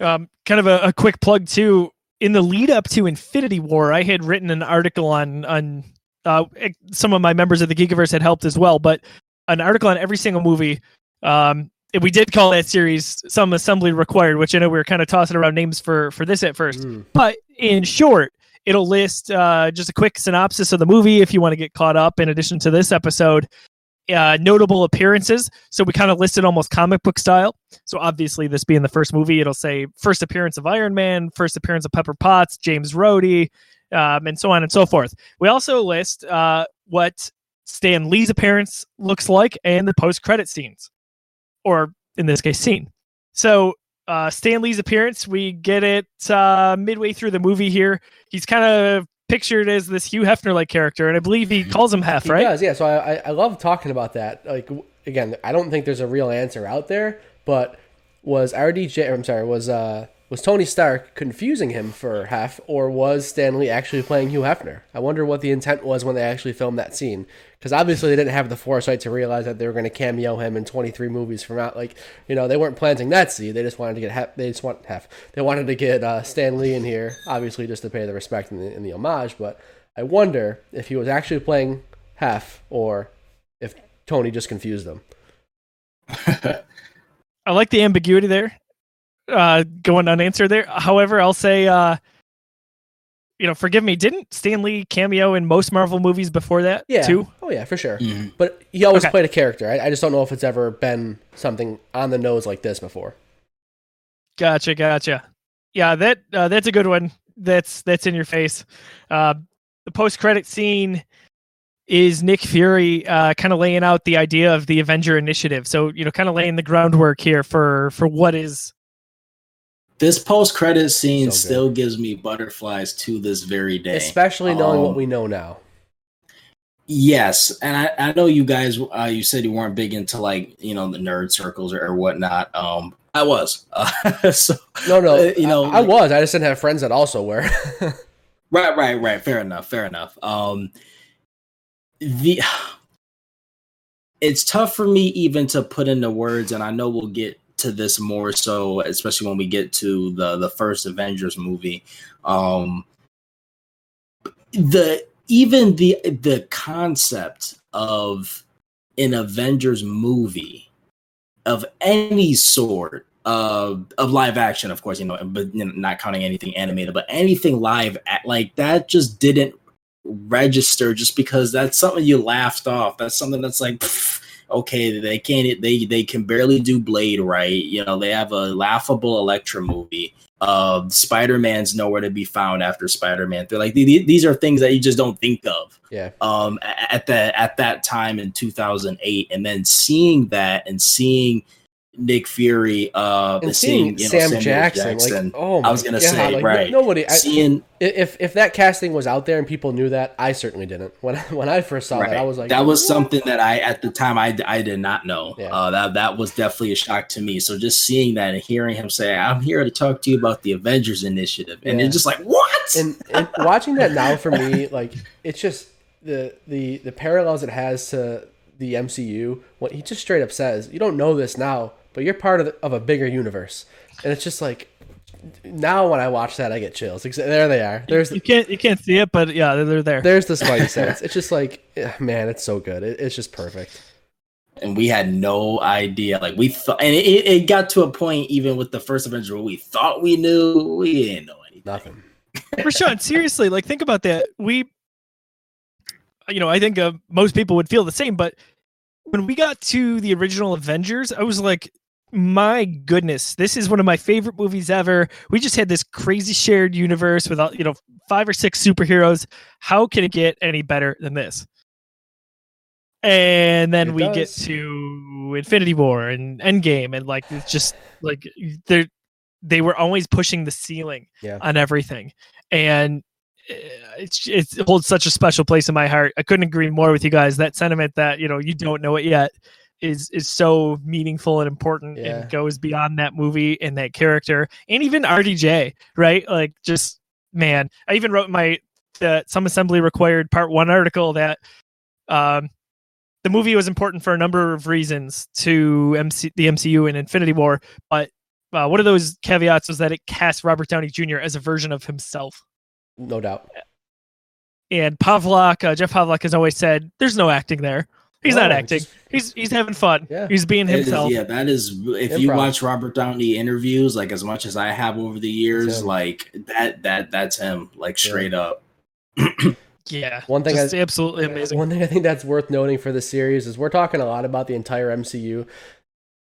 Um, kind of a, a quick plug too. In the lead up to Infinity War, I had written an article on on uh, some of my members of the Geekiverse had helped as well, but an article on every single movie. Um, we did call that series "Some Assembly Required," which I know we were kind of tossing around names for for this at first. Mm. But in short, it'll list uh, just a quick synopsis of the movie if you want to get caught up. In addition to this episode, uh, notable appearances. So we kind of listed almost comic book style. So obviously, this being the first movie, it'll say first appearance of Iron Man, first appearance of Pepper Potts, James Rhodey, um, and so on and so forth. We also list uh, what Stan Lee's appearance looks like and the post credit scenes, or in this case, scene. So uh, Stan Lee's appearance, we get it uh, midway through the movie here. He's kind of pictured as this Hugh Hefner like character, and I believe he calls him Hef, He right? does, yeah. So I, I I love talking about that. Like again, I don't think there's a real answer out there, but was RDJ? I'm sorry, was uh was Tony Stark confusing him for Hef, or was Stan Lee actually playing Hugh Hefner? I wonder what the intent was when they actually filmed that scene, because obviously they didn't have the foresight to realize that they were going to cameo him in 23 movies from out. Like you know, they weren't planting that seed. They just wanted to get Hef. They just want Hef. They wanted to get uh, Stan Lee in here, obviously just to pay the respect and the, and the homage. But I wonder if he was actually playing Hef or if Tony just confused them. I like the ambiguity there, uh, going unanswered there. However, I'll say, uh, you know, forgive me, didn't Stan Lee cameo in most Marvel movies before that Yeah. too? Oh yeah, for sure. Mhm. But he always Okay. played a character. I, I just don't know if it's ever been something on the nose like this before. Gotcha, gotcha. Yeah, that uh, that's a good one. That's that's in your face. Uh, the post credit scene is Nick Fury uh, kind of laying out the idea of the Avenger Initiative. So you know, kind of laying the groundwork here for for what is. This post credit scene So still gives me butterflies to this very day. Especially knowing what Um, we know now. Yes, and I, I know you guys. Uh, you said you weren't big into like you know the nerd circles or, or whatnot. Um, I was. Uh, so No, no, uh, you know, I, I was. I just didn't have friends that also were. right, right, right. Fair enough. Fair enough. Um, the it's tough for me even to put into words, and I know we'll get to this more so, especially when we get to the the first Avengers movie. Um, the even the the concept of an Avengers movie of any sort uh, of live action, of course, you know, but you know, not counting anything animated, but anything live, at, like that just didn't register just because that's something you laughed off. That's something that's like, okay, they can't, they they can barely do Blade right. You know, they have a laughable Elektra movie. Uh, Spider Man's nowhere to be found after Spider Man. They're like these are things that you just don't think of yeah. um at that at that time in 2008 and then seeing that and seeing Nick Fury uh And seeing know, Sam Samuel Jackson, like, oh my I was gonna God, say, like, right. Nobody, I, seeing if if that casting was out there and people knew that, I certainly didn't. When when I first saw right, that, I was like, that was "What?" something that I at the time I, I did not know Yeah. uh that that was definitely a shock to me so just seeing that and hearing him say I'm here to talk to you about the Avengers initiative and Yeah. it's just like what and, and watching that now for me, like it's just the the the parallels it has to the MCU. What he just straight up says, you don't know this now, but you're part of, the, of a bigger universe, and it's just like now when I watch that, I get chills. There they are. There's You can't you can't see it, but yeah, they're, they're there. there's the Spidey sense. It's just like eh, man, it's so good. It, it's just perfect. and we had no idea. Like we thought, and it, it got to a point even with the first Avenger where we thought we knew, we didn't know anything. Nothing. Rashawn, seriously, like think about that. We, you know, I think uh, most people would feel the same. But when we got to the original Avengers, I was like, my goodness, this is one of my favorite movies ever. We just had this crazy shared universe with, you know, five or six superheroes. How can it get any better than this? And then It we get to Infinity War and Endgame, and like it's just like they're they were always pushing the ceiling Yeah. on everything and it's it's it holds such a special place in my heart i couldn't agree more with you guys that sentiment that you know you don't know it yet is is so meaningful and important Yeah. and goes beyond that movie and that character and even rdj right like just man i even wrote my the some assembly required part one article that um the movie was important for a number of reasons to MC, the MCU and Infinity War, but uh, one of those caveats was that it cast Robert Downey Jr. as a version of himself. No doubt. And Pavlak, uh, Jeff Pavlak has always said, "There's no acting there. He's not oh, acting. just- he's he's having fun. Yeah. He's being It is- himself." yeah, that is. If you watch Robert Downey interviews, like as much as I have over the years, like that, that that's him, like straight up. Yeah, One thing just I- absolutely amazing. One thing I think that's worth noting for the series is we're talking a lot about the entire MCU.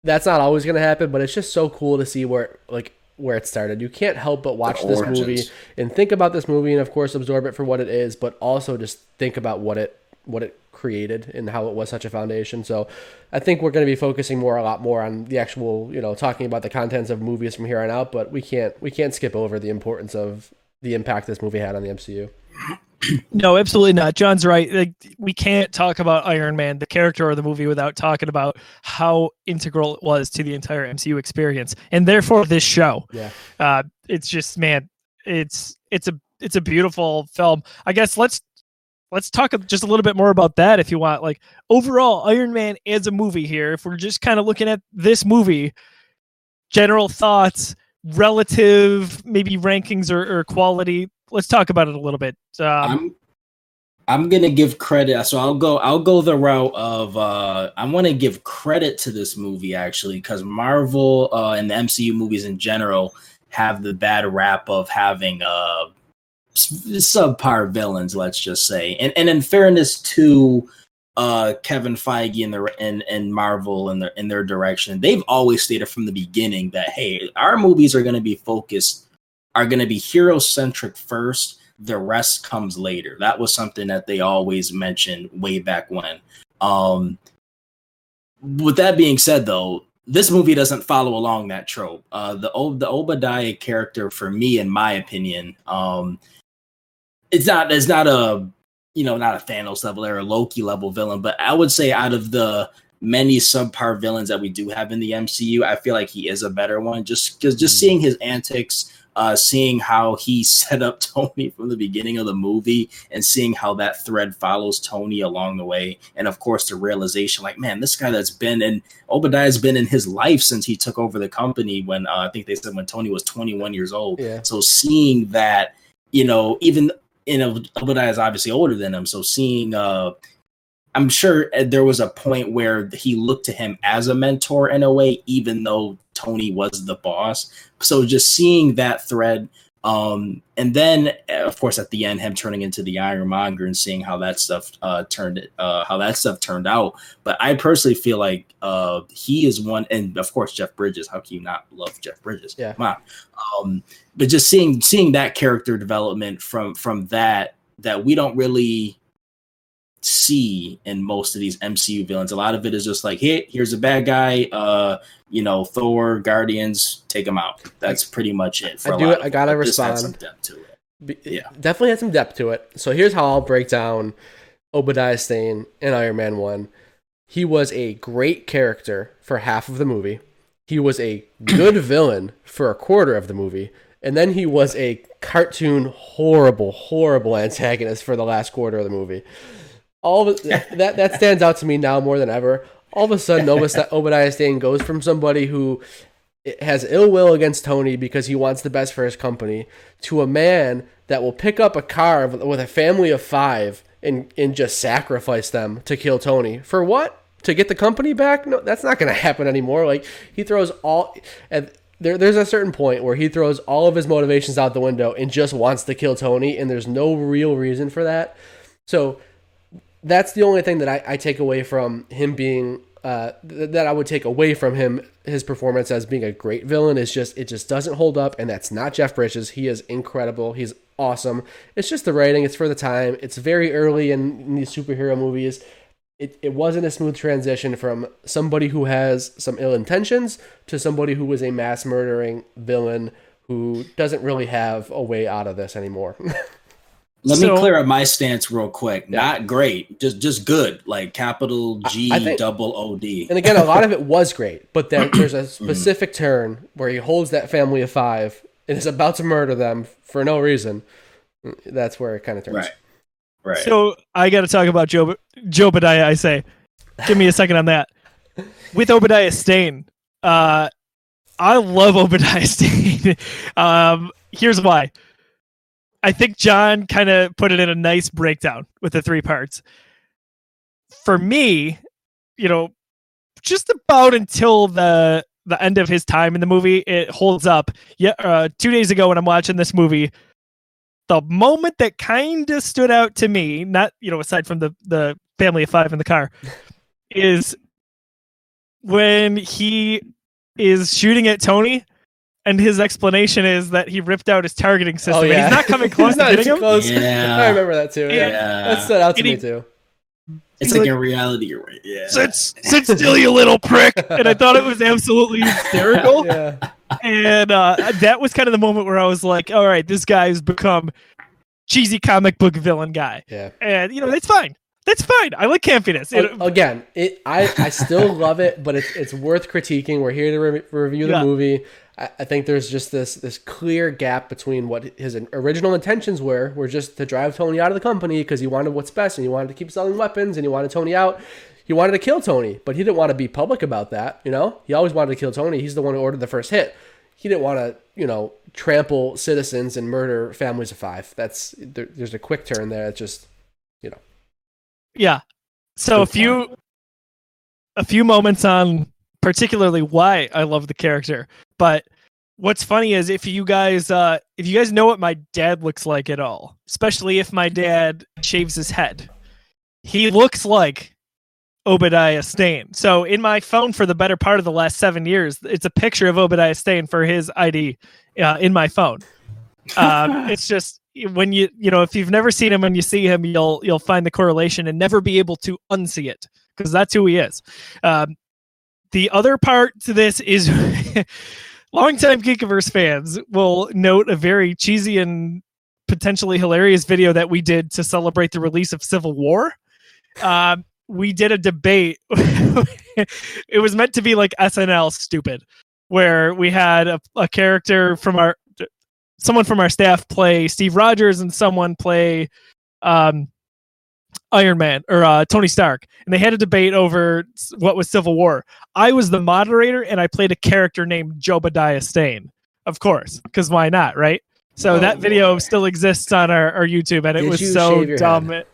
That's not always going to happen, but it's just so cool to see where like where it started. You can't help but watch this movie and think about this movie and of course absorb it for what it is, but also just think about what it what it created and how it was such a foundation. So I think we're going to be focusing more a lot more on the actual, you know, talking about the contents of movies from here on out, but we can't we can't skip over the importance of the impact this movie had on the MCU. No, absolutely not. John's right. Like we can't talk about Iron Man, the character or the movie, without talking about how integral it was to the entire MCU experience, and therefore this show. Yeah. Uh, it's just man, it's it's a it's a beautiful film. I guess let's let's talk just a little bit more about that if you want. Like overall, Iron Man as a movie here. If we're just kind of looking at this movie, general thoughts, relative maybe rankings or, or quality. Let's talk about it a little bit. Um, I'm I'm gonna give credit. So I'll go I'll go the route of uh I want to give credit to this movie actually because Marvel uh, and the MCU movies in general have the bad rap of having uh subpar villains. Let's just say, and and in fairness to uh Kevin Feige and the and and Marvel and their in their direction, they've always stated from the beginning that hey, our movies are going to be focused, are going to be hero centric first. The rest comes later. That was something that they always mentioned way back when. Um, with that being said, though, this movie doesn't follow along that trope. Uh, the the Obadiah character, for me, in my opinion, um, it's not it's not a you know not a Thanos level or a Loki level villain, but I would say out of the many subpar villains that we do have in the MCU, I feel like he is a better one. Just because just seeing his antics, uh, seeing how he set up Tony from the beginning of the movie, and seeing how that thread follows Tony along the way, and of course the realization, like man, this guy that's been in Obadiah's been in his life since he took over the company when uh, I think they said when Tony was 21 years old. Yeah. So seeing that, you know, even know Obadiah is obviously older than him, so seeing uh I'm sure uh, there was a point where he looked to him as a mentor in a way, even though Tony was the boss. So just seeing that thread, um, and then uh, of course at the end, him turning into the Ironmonger and seeing how that stuff uh, turned, uh, how that stuff turned out. But I personally feel like uh, he is one, and of course Jeff Bridges. How can you not love Jeff Bridges? Yeah. Come on. Um, but just seeing seeing that character development from from that that we don't really see in most of these MCU villains. A lot of it is just like, hey, here's a bad guy. Uh, you know, Thor, Guardians, take him out. That's pretty much it. For I do- of I gotta. Respond. some depth to it. Be- Yeah. Definitely had some depth to it. So here's how I'll break down Obadiah Stane in Iron Man 1. He was a great character for half of the movie. He was a good villain for a quarter of the movie. And then he was a cartoon, horrible, horrible antagonist for the last quarter of the movie. All of that that stands out to me now more than ever. All of a sudden, Obadiah Stane goes from somebody who has ill will against Tony because he wants the best for his company to a man that will pick up a car with a family of five and and just sacrifice them to kill Tony for what? To get the company back? No, that's not going to happen anymore. Like he throws all and there, there's a certain point where he throws all of his motivations out the window and just wants to kill Tony, and there's no real reason for that. So that's the only thing that I, I take away from him being uh, th- that I would take away from him his performance as being a great villain is just it just doesn't hold up and that's not Jeff Bridges. He is incredible. He's awesome. It's just the writing. It's for the time. It's very early in, in these superhero movies. It, it wasn't a smooth transition from somebody who has some ill intentions to somebody who was a mass murdering villain who doesn't really have a way out of this anymore Let So- me clear up my stance real quick. Not great, just just good, like capital G I think- double O D. And again, a lot of it was great, but then there's a specific turn where he holds that family of five and is about to murder them for no reason. That's where it kind of turns. Right, right. So I got to talk about Joe Joe Obadiah. I say, give me a second on that. With Obadiah Stane, uh, I love Obadiah Stane. um, here's why. I think John kind of put it in a nice breakdown with the three parts. For me, you know, just about until the the end of his time in the movie, it holds up. Yeah, uh, two days ago when I'm watching this movie, the moment that kind of stood out to me, not you know, aside from the the family of five in the car, is when he is shooting at Tony, and his explanation is that he ripped out his targeting system. Oh and yeah, he's not coming close not to hitting him. close. Yeah. I remember that too. Yeah, Yeah. that stood out to And me he- too. it's like, like- in reality, you're right. Yeah. Sit, sit still, you little prick! And I thought it was absolutely hysterical. Yeah, and uh, that was kind of the moment where I was like, "All right, this guy's become cheesy comic book villain guy," yeah. and you know that's fine. That's fine. I like campiness. It- Again, it I, I still love it, but it's it's worth critiquing. We're here to re- review the Yeah. movie. I, I think there's just this this clear gap between what his original intentions were, were just to drive Tony out of the company because he wanted what's best and he wanted to keep selling weapons and he wanted Tony out. He wanted to kill Tony, but he didn't want to be public about that. You know, he always wanted to kill Tony. He's the one who ordered the first hit. He didn't want to, you know, trample citizens and murder families of five. That's there, there's a quick turn there. It's just, you know, yeah. So a few a few moments on particularly why I love the character. But what's funny is if you guys uh if you guys know what my dad looks like at all, especially if my dad shaves his head, he looks like Obadiah Stane. So in my phone for the better part of the last seven years, it's a picture of Obadiah Stane for his ID uh, in my phone. Um, it's just when you you know if you've never seen him and you see him, you'll you'll find the correlation and never be able to unsee it because that's who he is. Um, the other part to this is longtime Geekiverse fans will note a very cheesy and potentially hilarious video that we did to celebrate the release of Civil War. Um, we did a debate. it was meant to be like SNL stupid, where we had a, a character from our someone from our staff play Steve Rogers and someone play um, Iron Man or uh, Tony Stark, and they had a debate over what was Civil War. I was the moderator, and I played a character named Jobadiah Stane, of course, because why not, right? So Oh, that video still exists on our, our YouTube, and it Did was so dumb. head?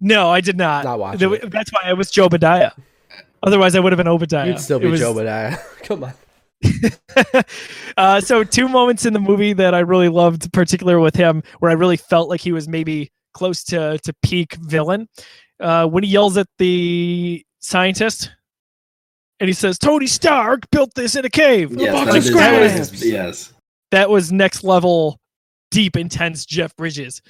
No, I did not. Not watching it. That's why I was Jobadiah. Otherwise, I would have been Obadiah. You'd still It be was- Jobadiah. Come on. uh, so two moments in the movie that I really loved, particular with him, where I really felt like he was maybe close to to peak villain. Uh, when he yells at the scientist, and he says, "Tony Stark built this in a cave." A Yes, box that of scraps." that is- yes. that was next level, deep, intense Jeff Bridges.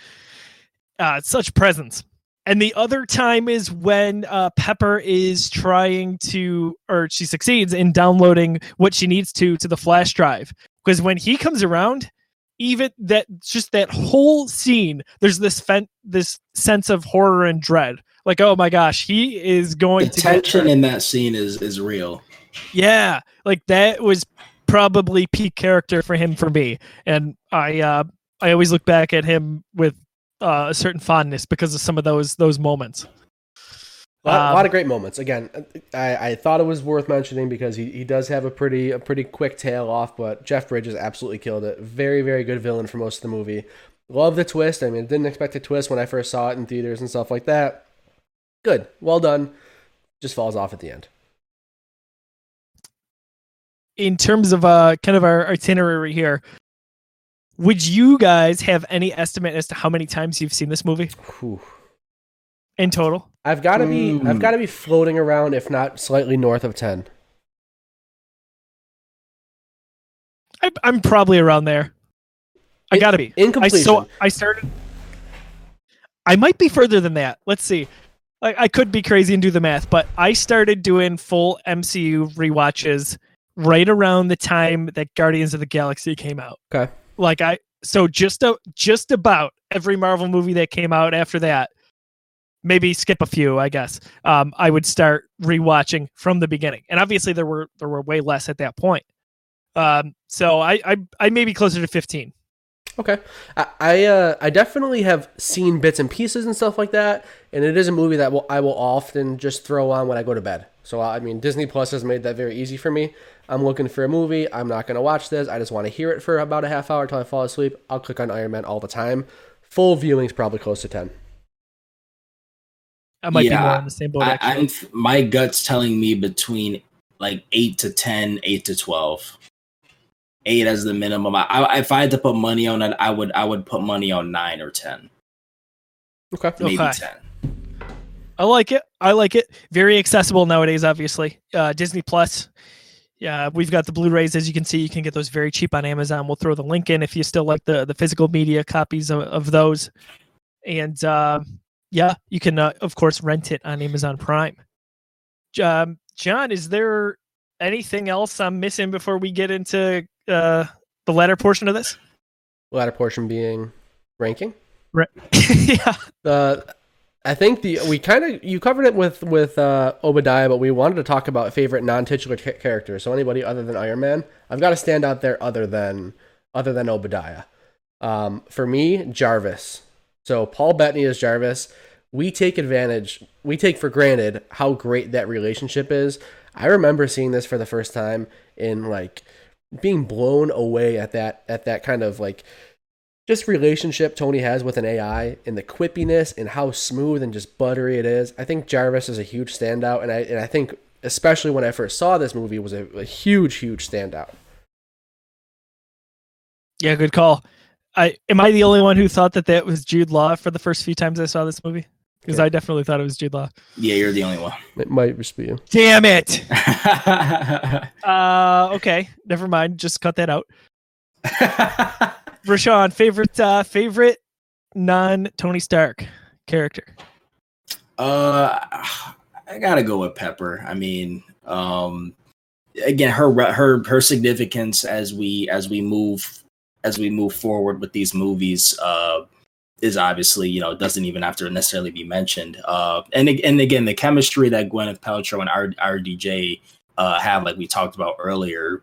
Uh, such presence. And the other time is when uh, Pepper is trying to, or she succeeds in downloading what she needs to to the flash drive. Because when he comes around, even that, just that whole scene, there's this fen- this sense of horror and dread. Like, oh my gosh, he is going The to get tension in that scene is is real. Yeah, like that was probably peak character for him for me, and I uh, I always look back at him with uh, a certain fondness because of some of those those moments. A lot, a Um, lot of great moments. Again, I, I thought it was worth mentioning because he, he does have a pretty a pretty quick tail off, but Jeff Bridges absolutely killed it. Very very good villain for most of the movie. Love the twist. I mean, didn't expect a twist when I first saw it in theaters and stuff like that. Good, well done. Just falls off at the end. In terms of uh, kind of our itinerary here, would you guys have any estimate as to how many times you've seen this movie Whew. in total? I've got to be I've Mm. got to be floating around, if not slightly north of ten. I, I'm probably around there. I In- gotta be. in I so I started. I might be further than that. Let's see. I, I could be crazy and do the math, but I started doing full MCU rewatches right around the time that Guardians of the Galaxy came out. Okay. Like I so just a, just about every Marvel movie that came out after that. Maybe skip a few, I guess. Um, I would start rewatching from the beginning, and obviously there were there were way less at that point. Um, so I I I may be closer to fifteen. Okay, I I, uh, I definitely have seen bits and pieces and stuff like that, and it is a movie that will, I will often just throw on when I go to bed. So I mean, Disney Plus has made that very easy for me. I'm looking for a movie. I'm not going to watch this. I just want to hear it for about a half hour until I fall asleep. I'll click on Iron Man all the time. Full viewing's probably close to ten. I might be Yeah, more on the same boat. I, I'm my gut's telling me between like eight to 10, 8 to twelve. Eight as the minimum. I, I, if I had to put money on it, I would I would put money on nine or ten, Okay. maybe Okay. ten. I like it. I like it. Very accessible nowadays. Obviously, uh, Disney Plus. Yeah, we've got the Blu-rays. As you can see, you can get those very cheap on Amazon. We'll throw the link in if you still like the the physical media copies of, of those. And uh, yeah, you can uh, of course rent it on Amazon Prime. Um, John, is there anything else I'm missing before we get into uh, the latter portion of this? Latter portion being ranking. Right. yeah. Uh, I think the we kind of you covered it with with uh, Obadiah, but we wanted to talk about favorite non-titular ca- characters. So anybody other than Iron Man, I've got to stand out there other than other than Obadiah. Um, for me, Jarvis. So Paul Bettany is Jarvis. We take advantage, we take for granted how great that relationship is. I remember seeing this for the first time in like being blown away at that at that kind of like just relationship Tony has with an AI and the quippiness and how smooth and just buttery it is. I think Jarvis is a huge standout, and I and I think especially when I first saw this movie was a, a huge huge standout. Yeah, good call. I am I the only one who thought that that was Jude Law for the first few times I saw this movie? because Yeah. I definitely thought it was Jude Law. Yeah, you're the only one. It might just be you. Damn it. Uh, okay, never mind. Just cut that out. Rashawn, favorite uh, favorite non Tony Stark character. Uh, I gotta go with Pepper. I mean, um, again, her her her significance as we as we move as we move forward with these movies, uh, is obviously you know doesn't even have to necessarily be mentioned. Uh, and and again, the chemistry that Gwyneth Paltrow and R- RDJ uh have, like we talked about earlier,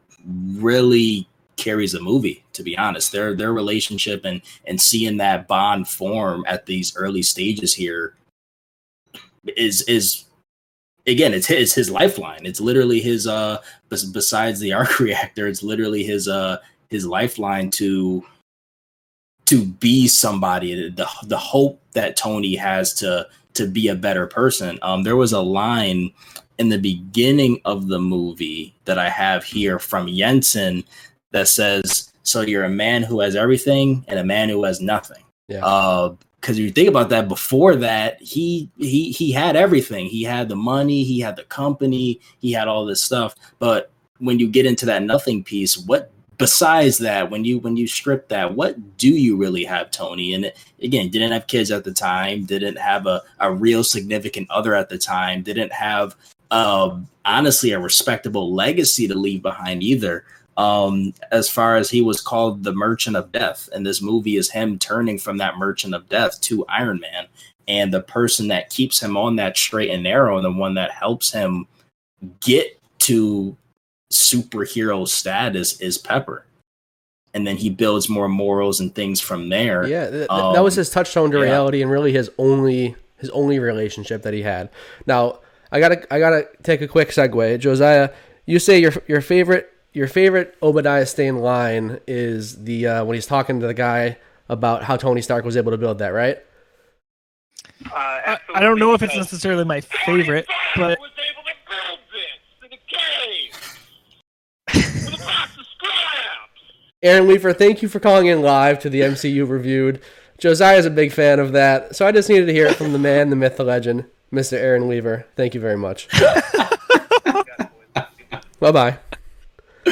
really carries the movie. To be honest, their their relationship and and seeing that bond form at these early stages here is is again it's his his lifeline it's literally his uh besides the arc reactor it's literally his uh his lifeline to to be somebody the the hope that tony has to to be a better person. Um there was a line in the beginning of the movie that i have here from yinsen that says so you're a man who has everything and a man who has nothing. Yeah. uh because if you think about that before that he he he had everything. He had the money he had the company he had all this stuff. But when you get into that nothing piece what besides that when you when you strip that what do you really have tony? And again didn't have kids at the time didn't have a, a real significant other at the time didn't have uh, honestly a respectable legacy to leave behind either. Um as far as he was called the merchant of death and this movie is him turning from that merchant of death to iron man and the person that keeps him on that straight and narrow and the one that helps him get to superhero status is pepper and then he builds more morals and things from there Yeah, th- th- that was Um, his touchstone to yeah. reality, and really his only his only relationship that he had. Now, I gotta I gotta take a quick segue. Josiah, you say your your favorite your favorite Obadiah Stane line is the uh, when he's talking to the guy about how Tony Stark was able to build that, right? I, I don't know if it's necessarily my favorite, but was able to build this in a cave with a box of scraps. Aaron Weaver, thank you for calling in live to the MCU reviewed. Josiah's a big fan of that, so I just needed to hear it from the man, the myth, the legend, Mr. Aaron Weaver. Thank you very much. bye bye.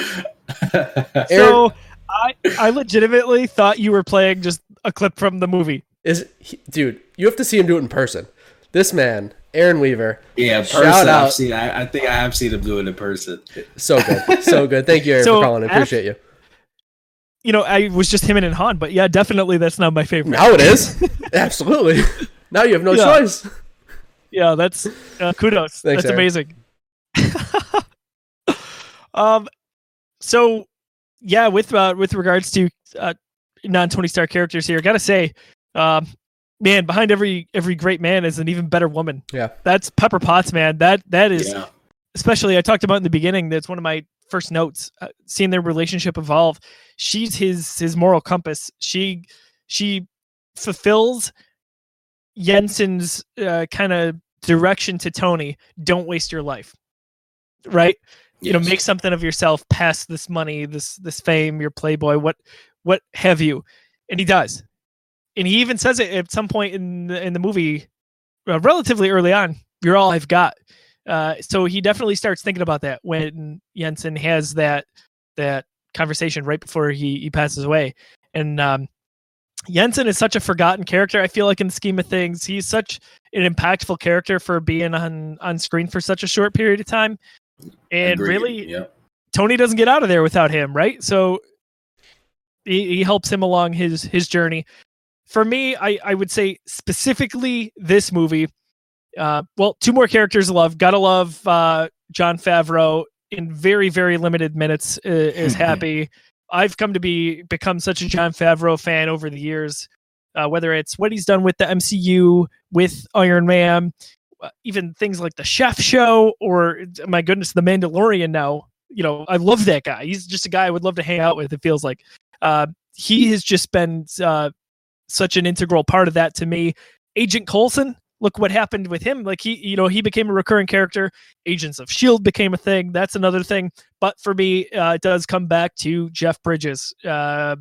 so I I legitimately thought you were playing just a clip from the movie. Is he, dude? You have to see him do it in person. This man, Aaron Weaver. yeah Shout person out. I've seen, I, I think i have seen him do it in person So good, so good. Thank you, Aaron, So for calling. I af- appreciate you. You know, I was just him and Han, but yeah, definitely that's not my favorite. Now it is absolutely. Now you have no Yeah. choice. Yeah, that's uh, kudos. Thanks, that's Aaron. amazing. um, so yeah, with uh, with regards to uh, non Tony Stark characters here, gotta say, um, man, behind every every great man is an even better woman. Yeah. That's Pepper Potts, man. That that is yeah especially I talked about in the beginning. That's one of my first notes. Uh, seeing their relationship evolve. She's his his moral compass. She she fulfills Yinsen's uh, kind of direction to Tony. Don't waste your life. Right. You know, make something of yourself past this money, this this fame, your playboy, what what have you, and he does, and he even says it at some point in the, in the movie, uh, relatively early on. You're all I've got. Uh, so he definitely starts thinking about that when Jensen has that that conversation right before he he passes away, and um, Yinsen is such a forgotten character. I feel like in the scheme of things, he's such an impactful character for being on on screen for such a short period of time, and Agreed. really yeah Tony doesn't get out of there without him, right? So he, he helps him along his his journey. For me, I I would say specifically this movie. Uh, well, two more characters love. Gotta love uh, Jon Favreau in very very limited minutes. Uh, is happy. I've come to be become such a Jon Favreau fan over the years. Uh, whether it's what he's done with the MCU, with Iron Man, uh, even things like the Chef Show, or my goodness, the Mandalorian. Now, you know, I love that guy. He's just a guy I would love to hang out with. It feels like uh, he has just been uh, such an integral part of that to me. Agent Coulson, look what happened with him. Like he, you know, he became a recurring character. Agents of Shield became a thing. That's another thing. But for me, uh, it does come back to Jeff Bridges. Uh,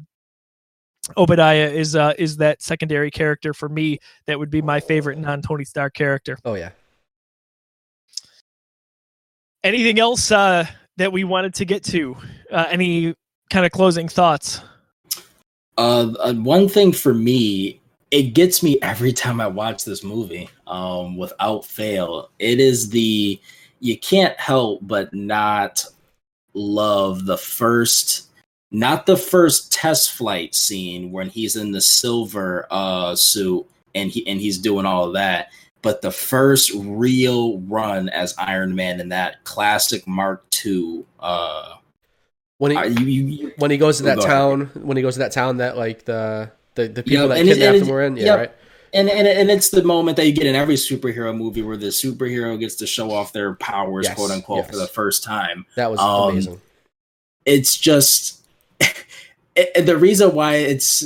Obadiah is uh, is that secondary character for me that would be my favorite non Tony Stark character. Oh yeah. Anything else uh, that we wanted to get to? Uh, any kind of closing thoughts? Uh, uh, one thing for me, it gets me every time I watch this movie, um, without fail. It is the you can't help but not love the first, not the first test flight scene when he's in the silver uh suit and he and he's doing all of that, but the first real run as Iron Man in that classic Mark II. Uh, When he uh, you, you, when he goes to Oh, that go ahead. town, when he goes to that town that like the the, the people Yep, that and kidnapped and him were in, yeah, yep. right. and, and and it's the moment that you get in every superhero movie where the superhero gets to show off their powers, Yes, quote unquote, for the first time. That was Um, amazing. It's just it, the reason why it's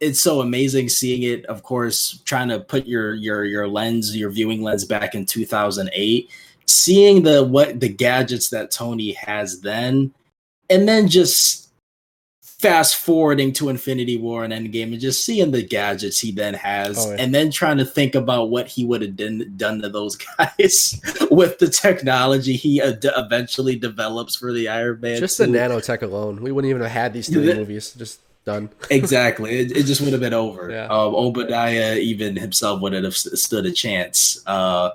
it's so amazing seeing it. Of course, trying to put your your your lens, your viewing lens back in 2008, seeing the what the gadgets that Tony has then, and then just fast forwarding to Infinity War and Endgame and just seeing the gadgets he then has, Oh, yeah. and then trying to think about what he would have done, done to those guys with the technology he ad- eventually develops for the Iron Man. Just the nanotech alone, we wouldn't even have had these three movies. Just done. exactly. It, it just would have been over. Yeah. Um, Obadiah even himself wouldn't have st- stood a chance. Uh,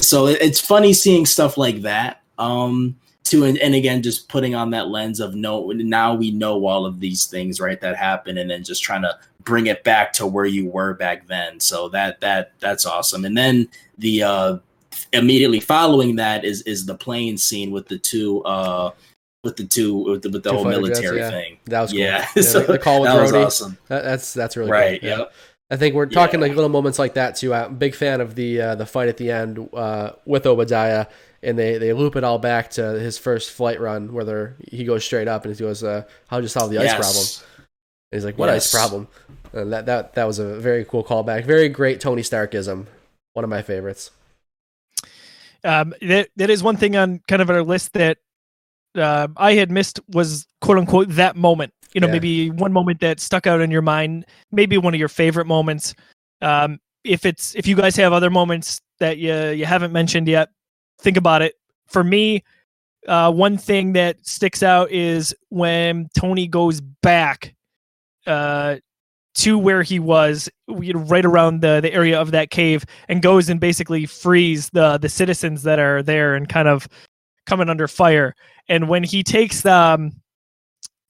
so it- it's funny seeing stuff like that. Um, to and, and again, just putting on that lens of no. Now we know all of these things, right? That happened, and then just trying to bring it back to where you were back then. So that that that's awesome. And then the uh, immediately following that is is the plane scene with the two. Uh, with the two with the, with the Two whole fighter jets, military yeah. thing. That was cool. Yeah, Yeah, so the call with that was awesome. That, that's that's really Right. Cool. Yeah. Yep. I think we're talking Yeah. like little moments like that too. I'm a big fan of the uh, the fight at the end uh, with Obadiah, and they, they loop it all back to his first flight run where they're, he goes straight up and he goes, uh, "How'd you solve the ice Yes. problem?" And he's like, "What Yes. ice problem?" And that that that was a very cool callback. Very great Tony Starkism. One of my favorites. Um, that that is one thing on kind of our list that uh, I had missed was quote unquote that moment. You know, Yeah. maybe one moment that stuck out in your mind, maybe one of your favorite moments. Um, if it's if you guys have other moments that you you haven't mentioned yet, think about it. For me, uh, one thing that sticks out is when Tony goes back uh, to where he was, right around the the area of that cave, and goes and basically frees the the citizens that are there and kind of coming under fire. And when he takes the um,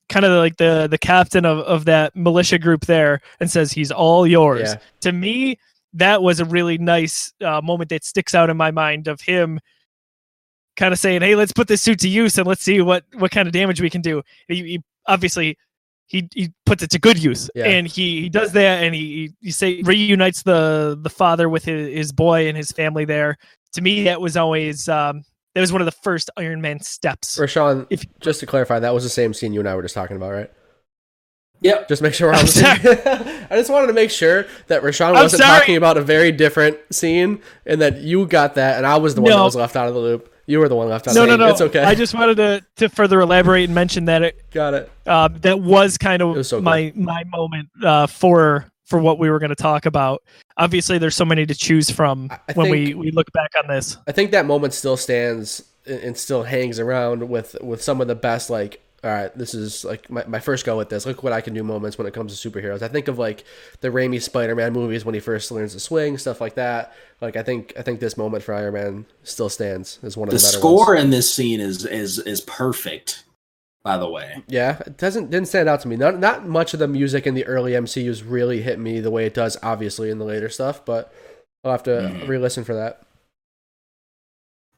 kind of like the the captain of of that militia group there and says he's all yours. Yeah. To me, that was a really nice uh, moment that sticks out in my mind of him kind of saying, "Hey, let's put this suit to use and let's see what what kind of damage we can do." He, he obviously he he puts it to good use, Yeah. and he he does that, and he he say reunites the the father with his, his boy and his family there. To me, that was always um, that was one of the first Iron Man steps. Rashawn, If- just to clarify, that was the same scene you and I were just talking about, right? Yep. Just make sure we're on I'm the same. I just wanted to make sure that Rashawn wasn't talking about a very different scene and that you got that and I was the one that was left out of the loop. You were the one left out No, no, no. It's okay. I just wanted to to further elaborate and mention that it got it. uh, that was kind of was so cool. my my moment uh, for for what we were going to talk about. Obviously, there's so many to choose from I- when we think- we look back on this. I think that moment still stands and and still hangs around with with some of the best like all right, this is like my, my first go with this. Look what I can do moments when it comes to superheroes. I think of like the Raimi Spider-Man movies when he first learns to swing, stuff like that. Like I think I think this moment for Iron Man still stands as one of The the, better score ones. in this scene is is is perfect. By the way, Yeah, it doesn't didn't stand out to me. Not not much of the music in the early MCU's really hit me the way it does, obviously in the later stuff. But I'll have to Mhm. re-listen for that.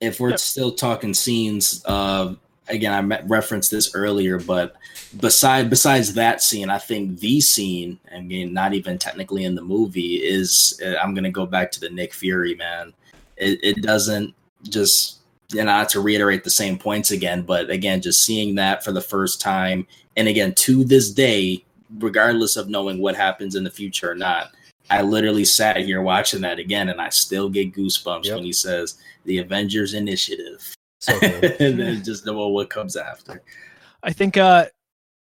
if we're Yep. still talking scenes, uh, again, I me- referenced this earlier, but beside besides that scene, I think the scene, I mean, not even technically in the movie, is uh, I'm gonna go back to the Nick Fury man. It, it doesn't just you know, not to reiterate the same points again, but again, just seeing that for the first time, and again to this day, regardless of knowing what happens in the future or not. I literally sat here watching that again, and I still get goosebumps Yep. when he says the Avengers Initiative, So and then just know what comes after. I think uh,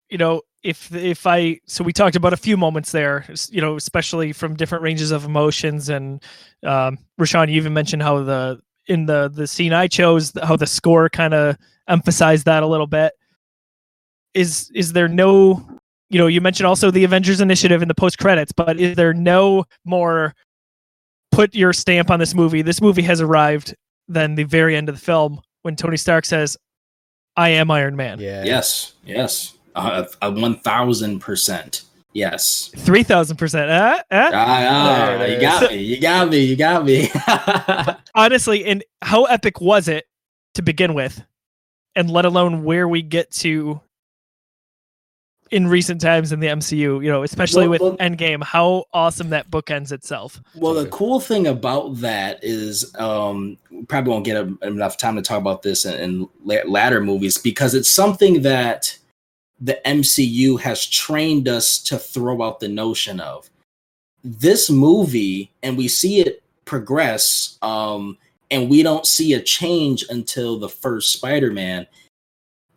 you know if if I so we talked about a few moments there, you know, especially from different ranges of emotions, and um, Rashawn, you even mentioned how the in the the scene I chose, how the score kind of emphasized that a little bit. Is is there no, you know, you mentioned also the Avengers Initiative in the post credits, but is there no more put your stamp on this movie? This movie has arrived. Than the very end of the film when Tony Stark says, "I am Iron Man." Yeah. Yes, yes, uh, a one thousand percent. Yes. Three thousand percent. Uh, uh. Ah, ah, you is. got me. You got me. You got me. honestly, and how epic was it to begin with, and let alone where we get to in recent times in the MCU, you know, especially Well, with well- Endgame, how awesome that book ends itself. Well, the cool thing about that is um, we probably won't get a, enough time to talk about this in, in la- latter movies because it's something that the MCU has trained us to throw out the notion of. This movie, and we see it progress, um, and we don't see a change until the first Spider-Man.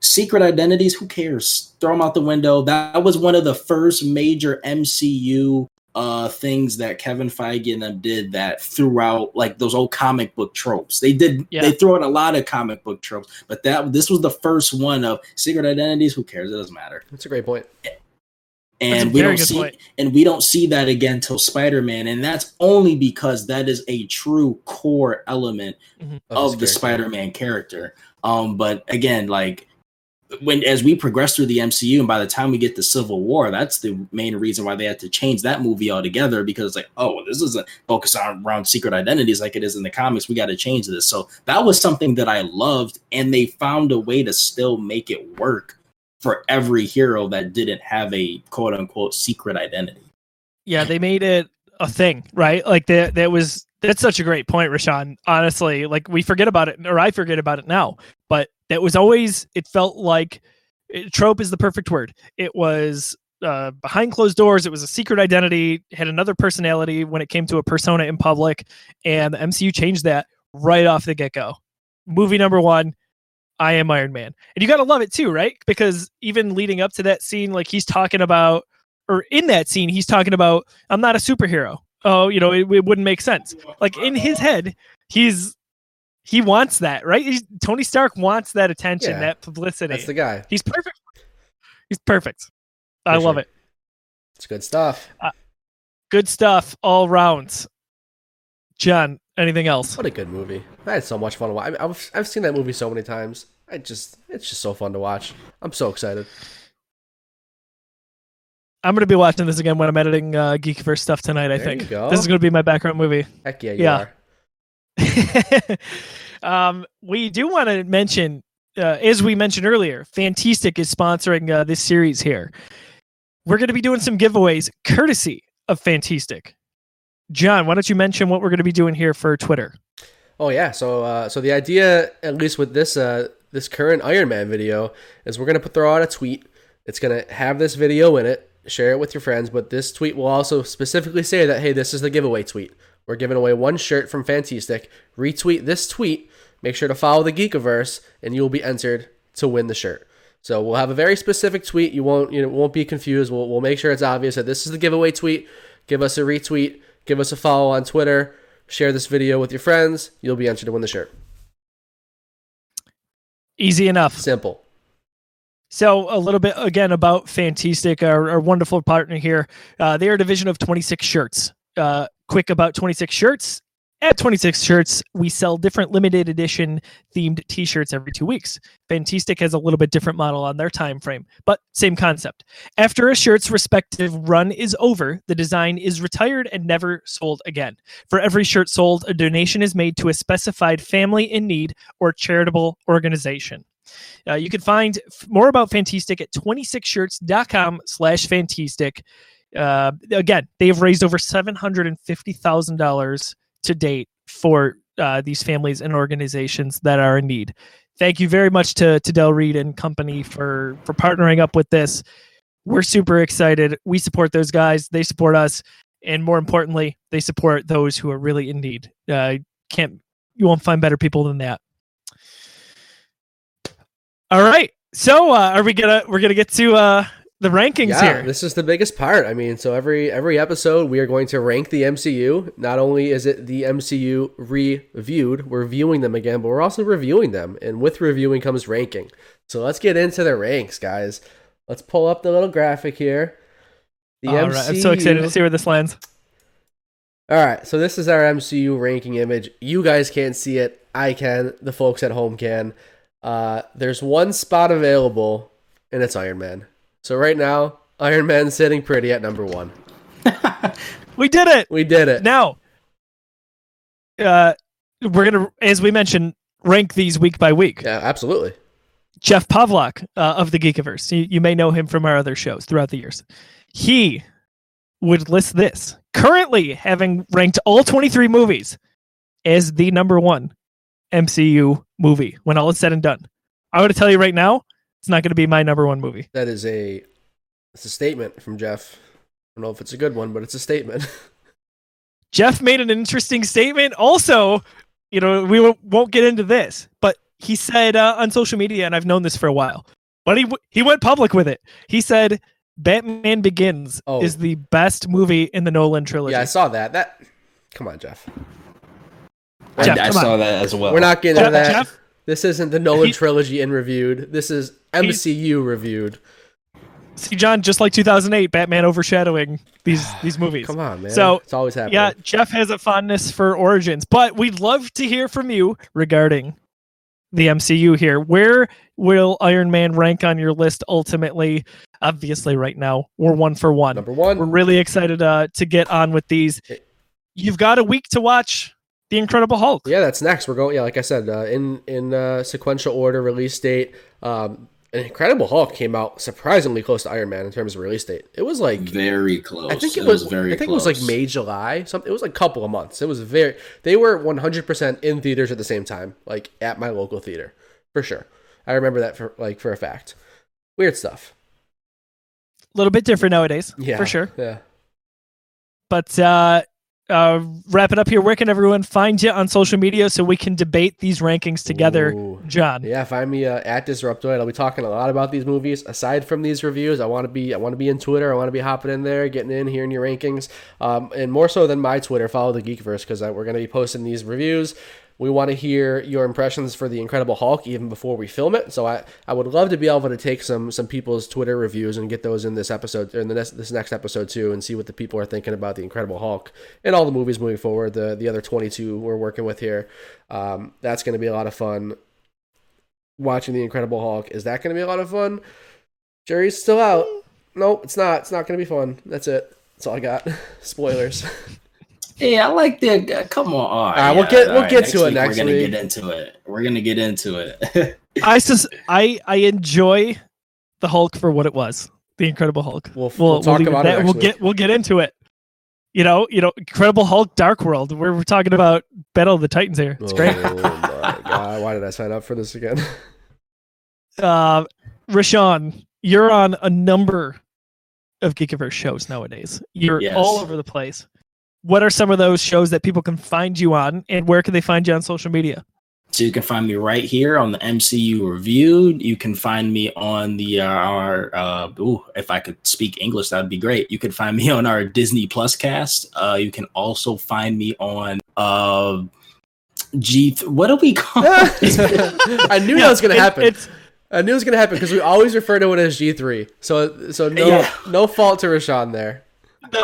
Secret identities, who cares? Throw them out the window. That was one of the first major MCU uh things that Kevin Feige and them did that throughout like those old comic book tropes. They did Yeah. they threw out a lot of comic book tropes, but that this was the first one of secret identities. Who cares? It doesn't matter. That's a great point. That's And we don't see point. and we don't see that again till Spider-Man, and that's only because that is a true core element his of the character. Spider-Man character. Um, but again, like when as we progress through the MCU, and by the time we get to Civil War, that's the main reason why they had to change that movie altogether because like, oh, this isn't focused on around secret identities like it is in the comics. We got to change this. So that was something that I loved, and they found a way to still make it work for every hero that didn't have a quote unquote secret identity. Yeah, they made it a thing, right? Like that that was that's such a great point, Rashawn. Honestly, like we forget about it, or I forget about it now, but that was always it felt like it, trope is the perfect word. It was uh, behind closed doors. It was a secret identity, had another personality when it came to a persona in public, and the MCU changed that right off the get go. Movie number one, I am Iron Man, and you gotta love it too, right? Because even leading up to that scene, like he's talking about, or in that scene, he's talking about, I'm not a superhero. Oh, you know, it, it wouldn't make sense. Like in his head, he's he wants that, right? He's, Tony Stark wants that attention, Yeah. that publicity. That's the guy. He's perfect. He's perfect. I For love it. It's good stuff. Uh, good stuff all round. John, anything else? What a good movie. I had so much fun to watch. I mean, I've, I've seen that movie so many times. I just, it's just so fun to watch. I'm so excited. I'm gonna be watching this again when I'm editing uh, Geekiverse stuff tonight. I There think this is gonna be my background movie. Heck yeah, you Yeah. are. um, we do want to mention, uh, as we mentioned earlier, Fanteestic is sponsoring uh, this series here. We're going to be doing some giveaways courtesy of Fanteestic. John, why don't you mention what we're going to be doing here for Twitter? Oh yeah, so uh, so the idea, at least with this uh, this current Iron Man video, is we're gonna put throw out a tweet. It's gonna have this video in it. Share it with your friends, but this tweet will also specifically say that hey, this is the giveaway tweet. We're giving away one shirt from Fanteestic. Retweet this tweet. Make sure to follow the Geekiverse, and you will be entered to win the shirt. So we'll have a very specific tweet. You won't you know won't be confused. We'll we'll make sure it's obvious that this is the giveaway tweet. Give us a retweet. Give us a follow on Twitter. Share this video with your friends. You'll be entered to win the shirt. Easy enough. Simple. So, a little bit again about Fanteestic, our, our wonderful partner here. Uh, they are a division of 26 shirts. Uh, quick about 26 shirts. At 26 shirts, we sell different limited edition themed T-shirts every two weeks. Fanteestic has a little bit different model on their time frame, but same concept. After a shirt's respective run is over, the design is retired and never sold again. For every shirt sold, a donation is made to a specified family in need or charitable organization. Uh, you can find f- more about Fanteestic at 26shirts.com slash Fanteestic. Uh, again, they've raised over $750,000 to date for uh, these families and organizations that are in need. Thank you very much to, to Del Reed and company for, for partnering up with this. We're super excited. We support those guys. They support us. And more importantly, they support those who are really in need. Uh, can't you won't find better people than that. All right. So uh, are we gonna we're gonna get to uh the rankings yeah, here. this is the biggest part. I mean, so every every episode we are going to rank the MCU. Not only is it the MCU reviewed, we're viewing them again, but we're also reviewing them. And with reviewing comes ranking. So let's get into the ranks, guys. Let's pull up the little graphic here. The All right, I'm so excited to see where this lands. All right, so this is our MCU ranking image. You guys can't see it. I can. The folks at home can. Uh, there's one spot available, and it's Iron Man. So right now, Iron Man's sitting pretty at number one. We did it. We did it. Now, uh, we're gonna, as we mentioned, rank these week by week. Yeah, absolutely. Jeff Pavlak uh, of the Geekiverse. You, you may know him from our other shows throughout the years. He would list this currently having ranked all 23 movies as the number one MCU movie when all is said and done. I want to tell you right now, it's not going to be my number one movie. That is a it's a statement from Jeff. I don't know if it's a good one, but it's a statement. Jeff made an interesting statement. Also, you know, we won't- get into this, but he said uh, on social media, and I've known this for a while, but he he went public with it. He said Batman Begins Oh. is the best movie in the Nolan trilogy. yeah, I saw that. That come on, Jeff. I, Jeff, I come on. saw that as well. We're not getting into that. Jeff, This isn't the Nolan He- trilogy in reviewed. This is MCU reviewed. see, John, just like 2008, Batman overshadowing these these movies. Come on, man. So, it's always happening. Yeah, Jeff has a fondness for Origins, but we'd love to hear from you regarding the MCU here. Where will Iron Man rank on your list ultimately? Obviously, right now, we're one for one. Number one. We're really excited uh, to get on with these. You've got a week to watch The Incredible Hulk. Yeah, that's next. We're going. Yeah, like I said, uh, in in uh, sequential order, release date. Um, an Incredible Hulk came out surprisingly close to Iron Man in terms of release date. It was like very close. I think it, was, very. I think it was like. May, July. Something. It was like a couple of months. It was very. They were one hundred percent in theaters at the same time, like at my local theater, for sure. I remember that for like for a fact. Weird stuff. A little bit different nowadays, Yeah, for sure. Yeah. But uh, uh, wrap it up here. Where can everyone find you on social media so we can debate these rankings together, Ooh. John? Yeah, find me uh, at Disruptoid. I'll be talking a lot about these movies. Aside from these reviews, I want to be I want to be in Twitter. I want to be hopping in there, getting in, hearing your rankings, um, and more so than my Twitter. Follow the Geekiverse because we're going to be posting these reviews. We want to hear your impressions for the Incredible Hulk even before we film it. So I, I would love to be able to take some some people's Twitter reviews and get those in this episode or in the next, this next episode too, and see what the people are thinking about the Incredible Hulk and all the movies moving forward. The the other twenty two we're working with here. Um, that's going to be a lot of fun watching the Incredible Hulk. Is that going to be a lot of fun? Jerry's still out. Nope, it's not. It's not going to be fun. That's it. That's all I got. Spoilers. Yeah, I like the. Uh, come on, all right, right, we'll get- all we'll right, get to it week next We're gonna get into it. We're gonna get into it. I just I I enjoy the Hulk for what it was, the Incredible Hulk. We'll- we'll talk leave about it that. next We'll week. get we'll get into it. You know, you know, Incredible Hulk, Dark World. We're, we're talking about Battle of the Titans here. It's great. Oh my god! Why did I sign up for this again? Uh, Rashawn, you're on a number of Geekiverse shows nowadays. You're Yes. all over the place. What are some of those shows that people can find you on, and where can they find you on social media? So you can find me right here on the MCU Reviewed. You can find me on the uh, our uh, ooh, if I could speak English, that'd be great. You can find me on our Disney Plus cast. Uh, you can also find me on uh, G. What do we call it? I knew Yeah, that was going to it- happen. It's I knew it was going to happen because we always refer to it as G three. So so no Yeah. no fault to Rashawn there.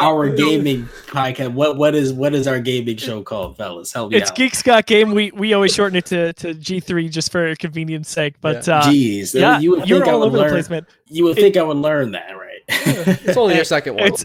Our gaming podcast. What what is what is our gaming show called, fellas? Help me it's out. Geek Scott Game. We we always shorten it to, to G three just for convenience sake. But uh, Jeez, yeah, you would you're think I all would over learn. the place, man. You would think I would learn that, right? It's only your second one. It's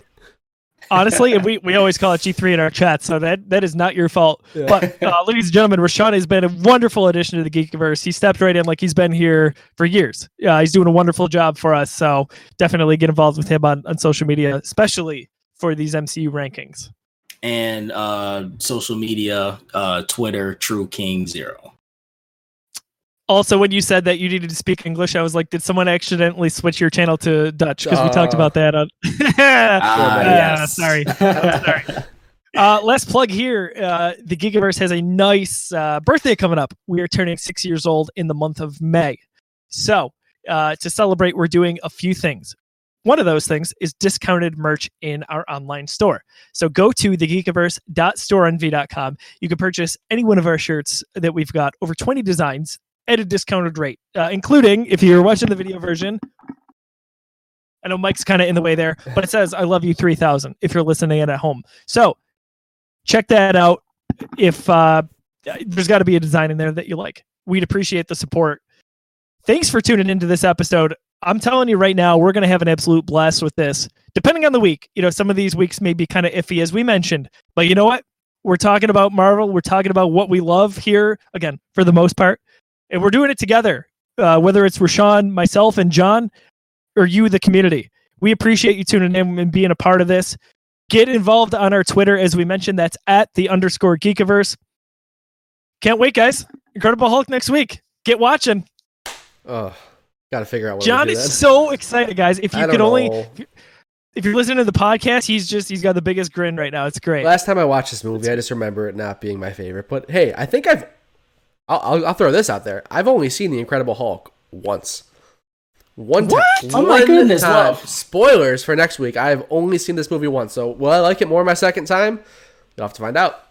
honestly, and we, we always call it G three in our chat, so that that is not your fault. But uh, ladies and gentlemen, Rashawn has been a wonderful addition to the Geekiverse. He stepped right in like he's been here for years. Uh, he's doing a wonderful job for us. So definitely get involved with him on, on social media, especially for these MCU rankings. and uh, social media, uh, Twitter, True King Zero. Also, when you said that you needed to speak English, I was like, did someone accidentally switch your channel to Dutch? Because we talked Uh, about that on. Ah, Uh, yes. Sorry. sorry. Uh, let's plug here. Uh, the Geekiverse has a nice uh, birthday coming up. We are turning six years old in the month of May. So, uh, to celebrate, we're doing a few things. One of those things is discounted merch in our online store. So go to thegeekiverse.storeenvy.com. You can purchase any one of our shirts that we've got, over 20 designs at a discounted rate, uh, including if you're watching the video version. I know Mike's kind of in the way there, but it says "I love you 3000" if you're listening in at home. So check that out. If uh, there's got to be a design in there that you like, we'd appreciate the support. Thanks for tuning into this episode. I'm telling you right now, we're going to have an absolute blast with this. Depending on the week, you know, some of these weeks may be kind of iffy, as we mentioned. But you know what? We're talking about Marvel. We're talking about what we love here, again, for the most part. And we're doing it together, uh, whether it's Rashawn, myself, and John, or you, the community. We appreciate you tuning in and being a part of this. Get involved on our Twitter, as we mentioned. That's at the underscore Geekiverse. Can't wait, guys. Incredible Hulk next week. Get watching. Oh, got to figure out what John is so excited, guys. If you don't could only, if you're listening to the podcast, he's just he's got the biggest grin right now. It's great. Last time I watched this movie, I just remember it not being my favorite. But hey, I think I've. I'll, I'll, I'll throw this out there. I've only seen the Incredible Hulk once. One What? time. Oh my One goodness, time. wow. Spoilers for next week. I have only seen this movie once. So will I like it more my second time? You'll have to find out.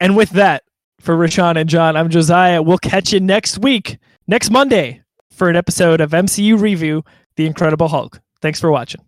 And with that, for Rashawn and John, I'm Josiah. We'll catch you next week, next Monday, for an episode of MCU Review: The Incredible Hulk. Thanks for watching.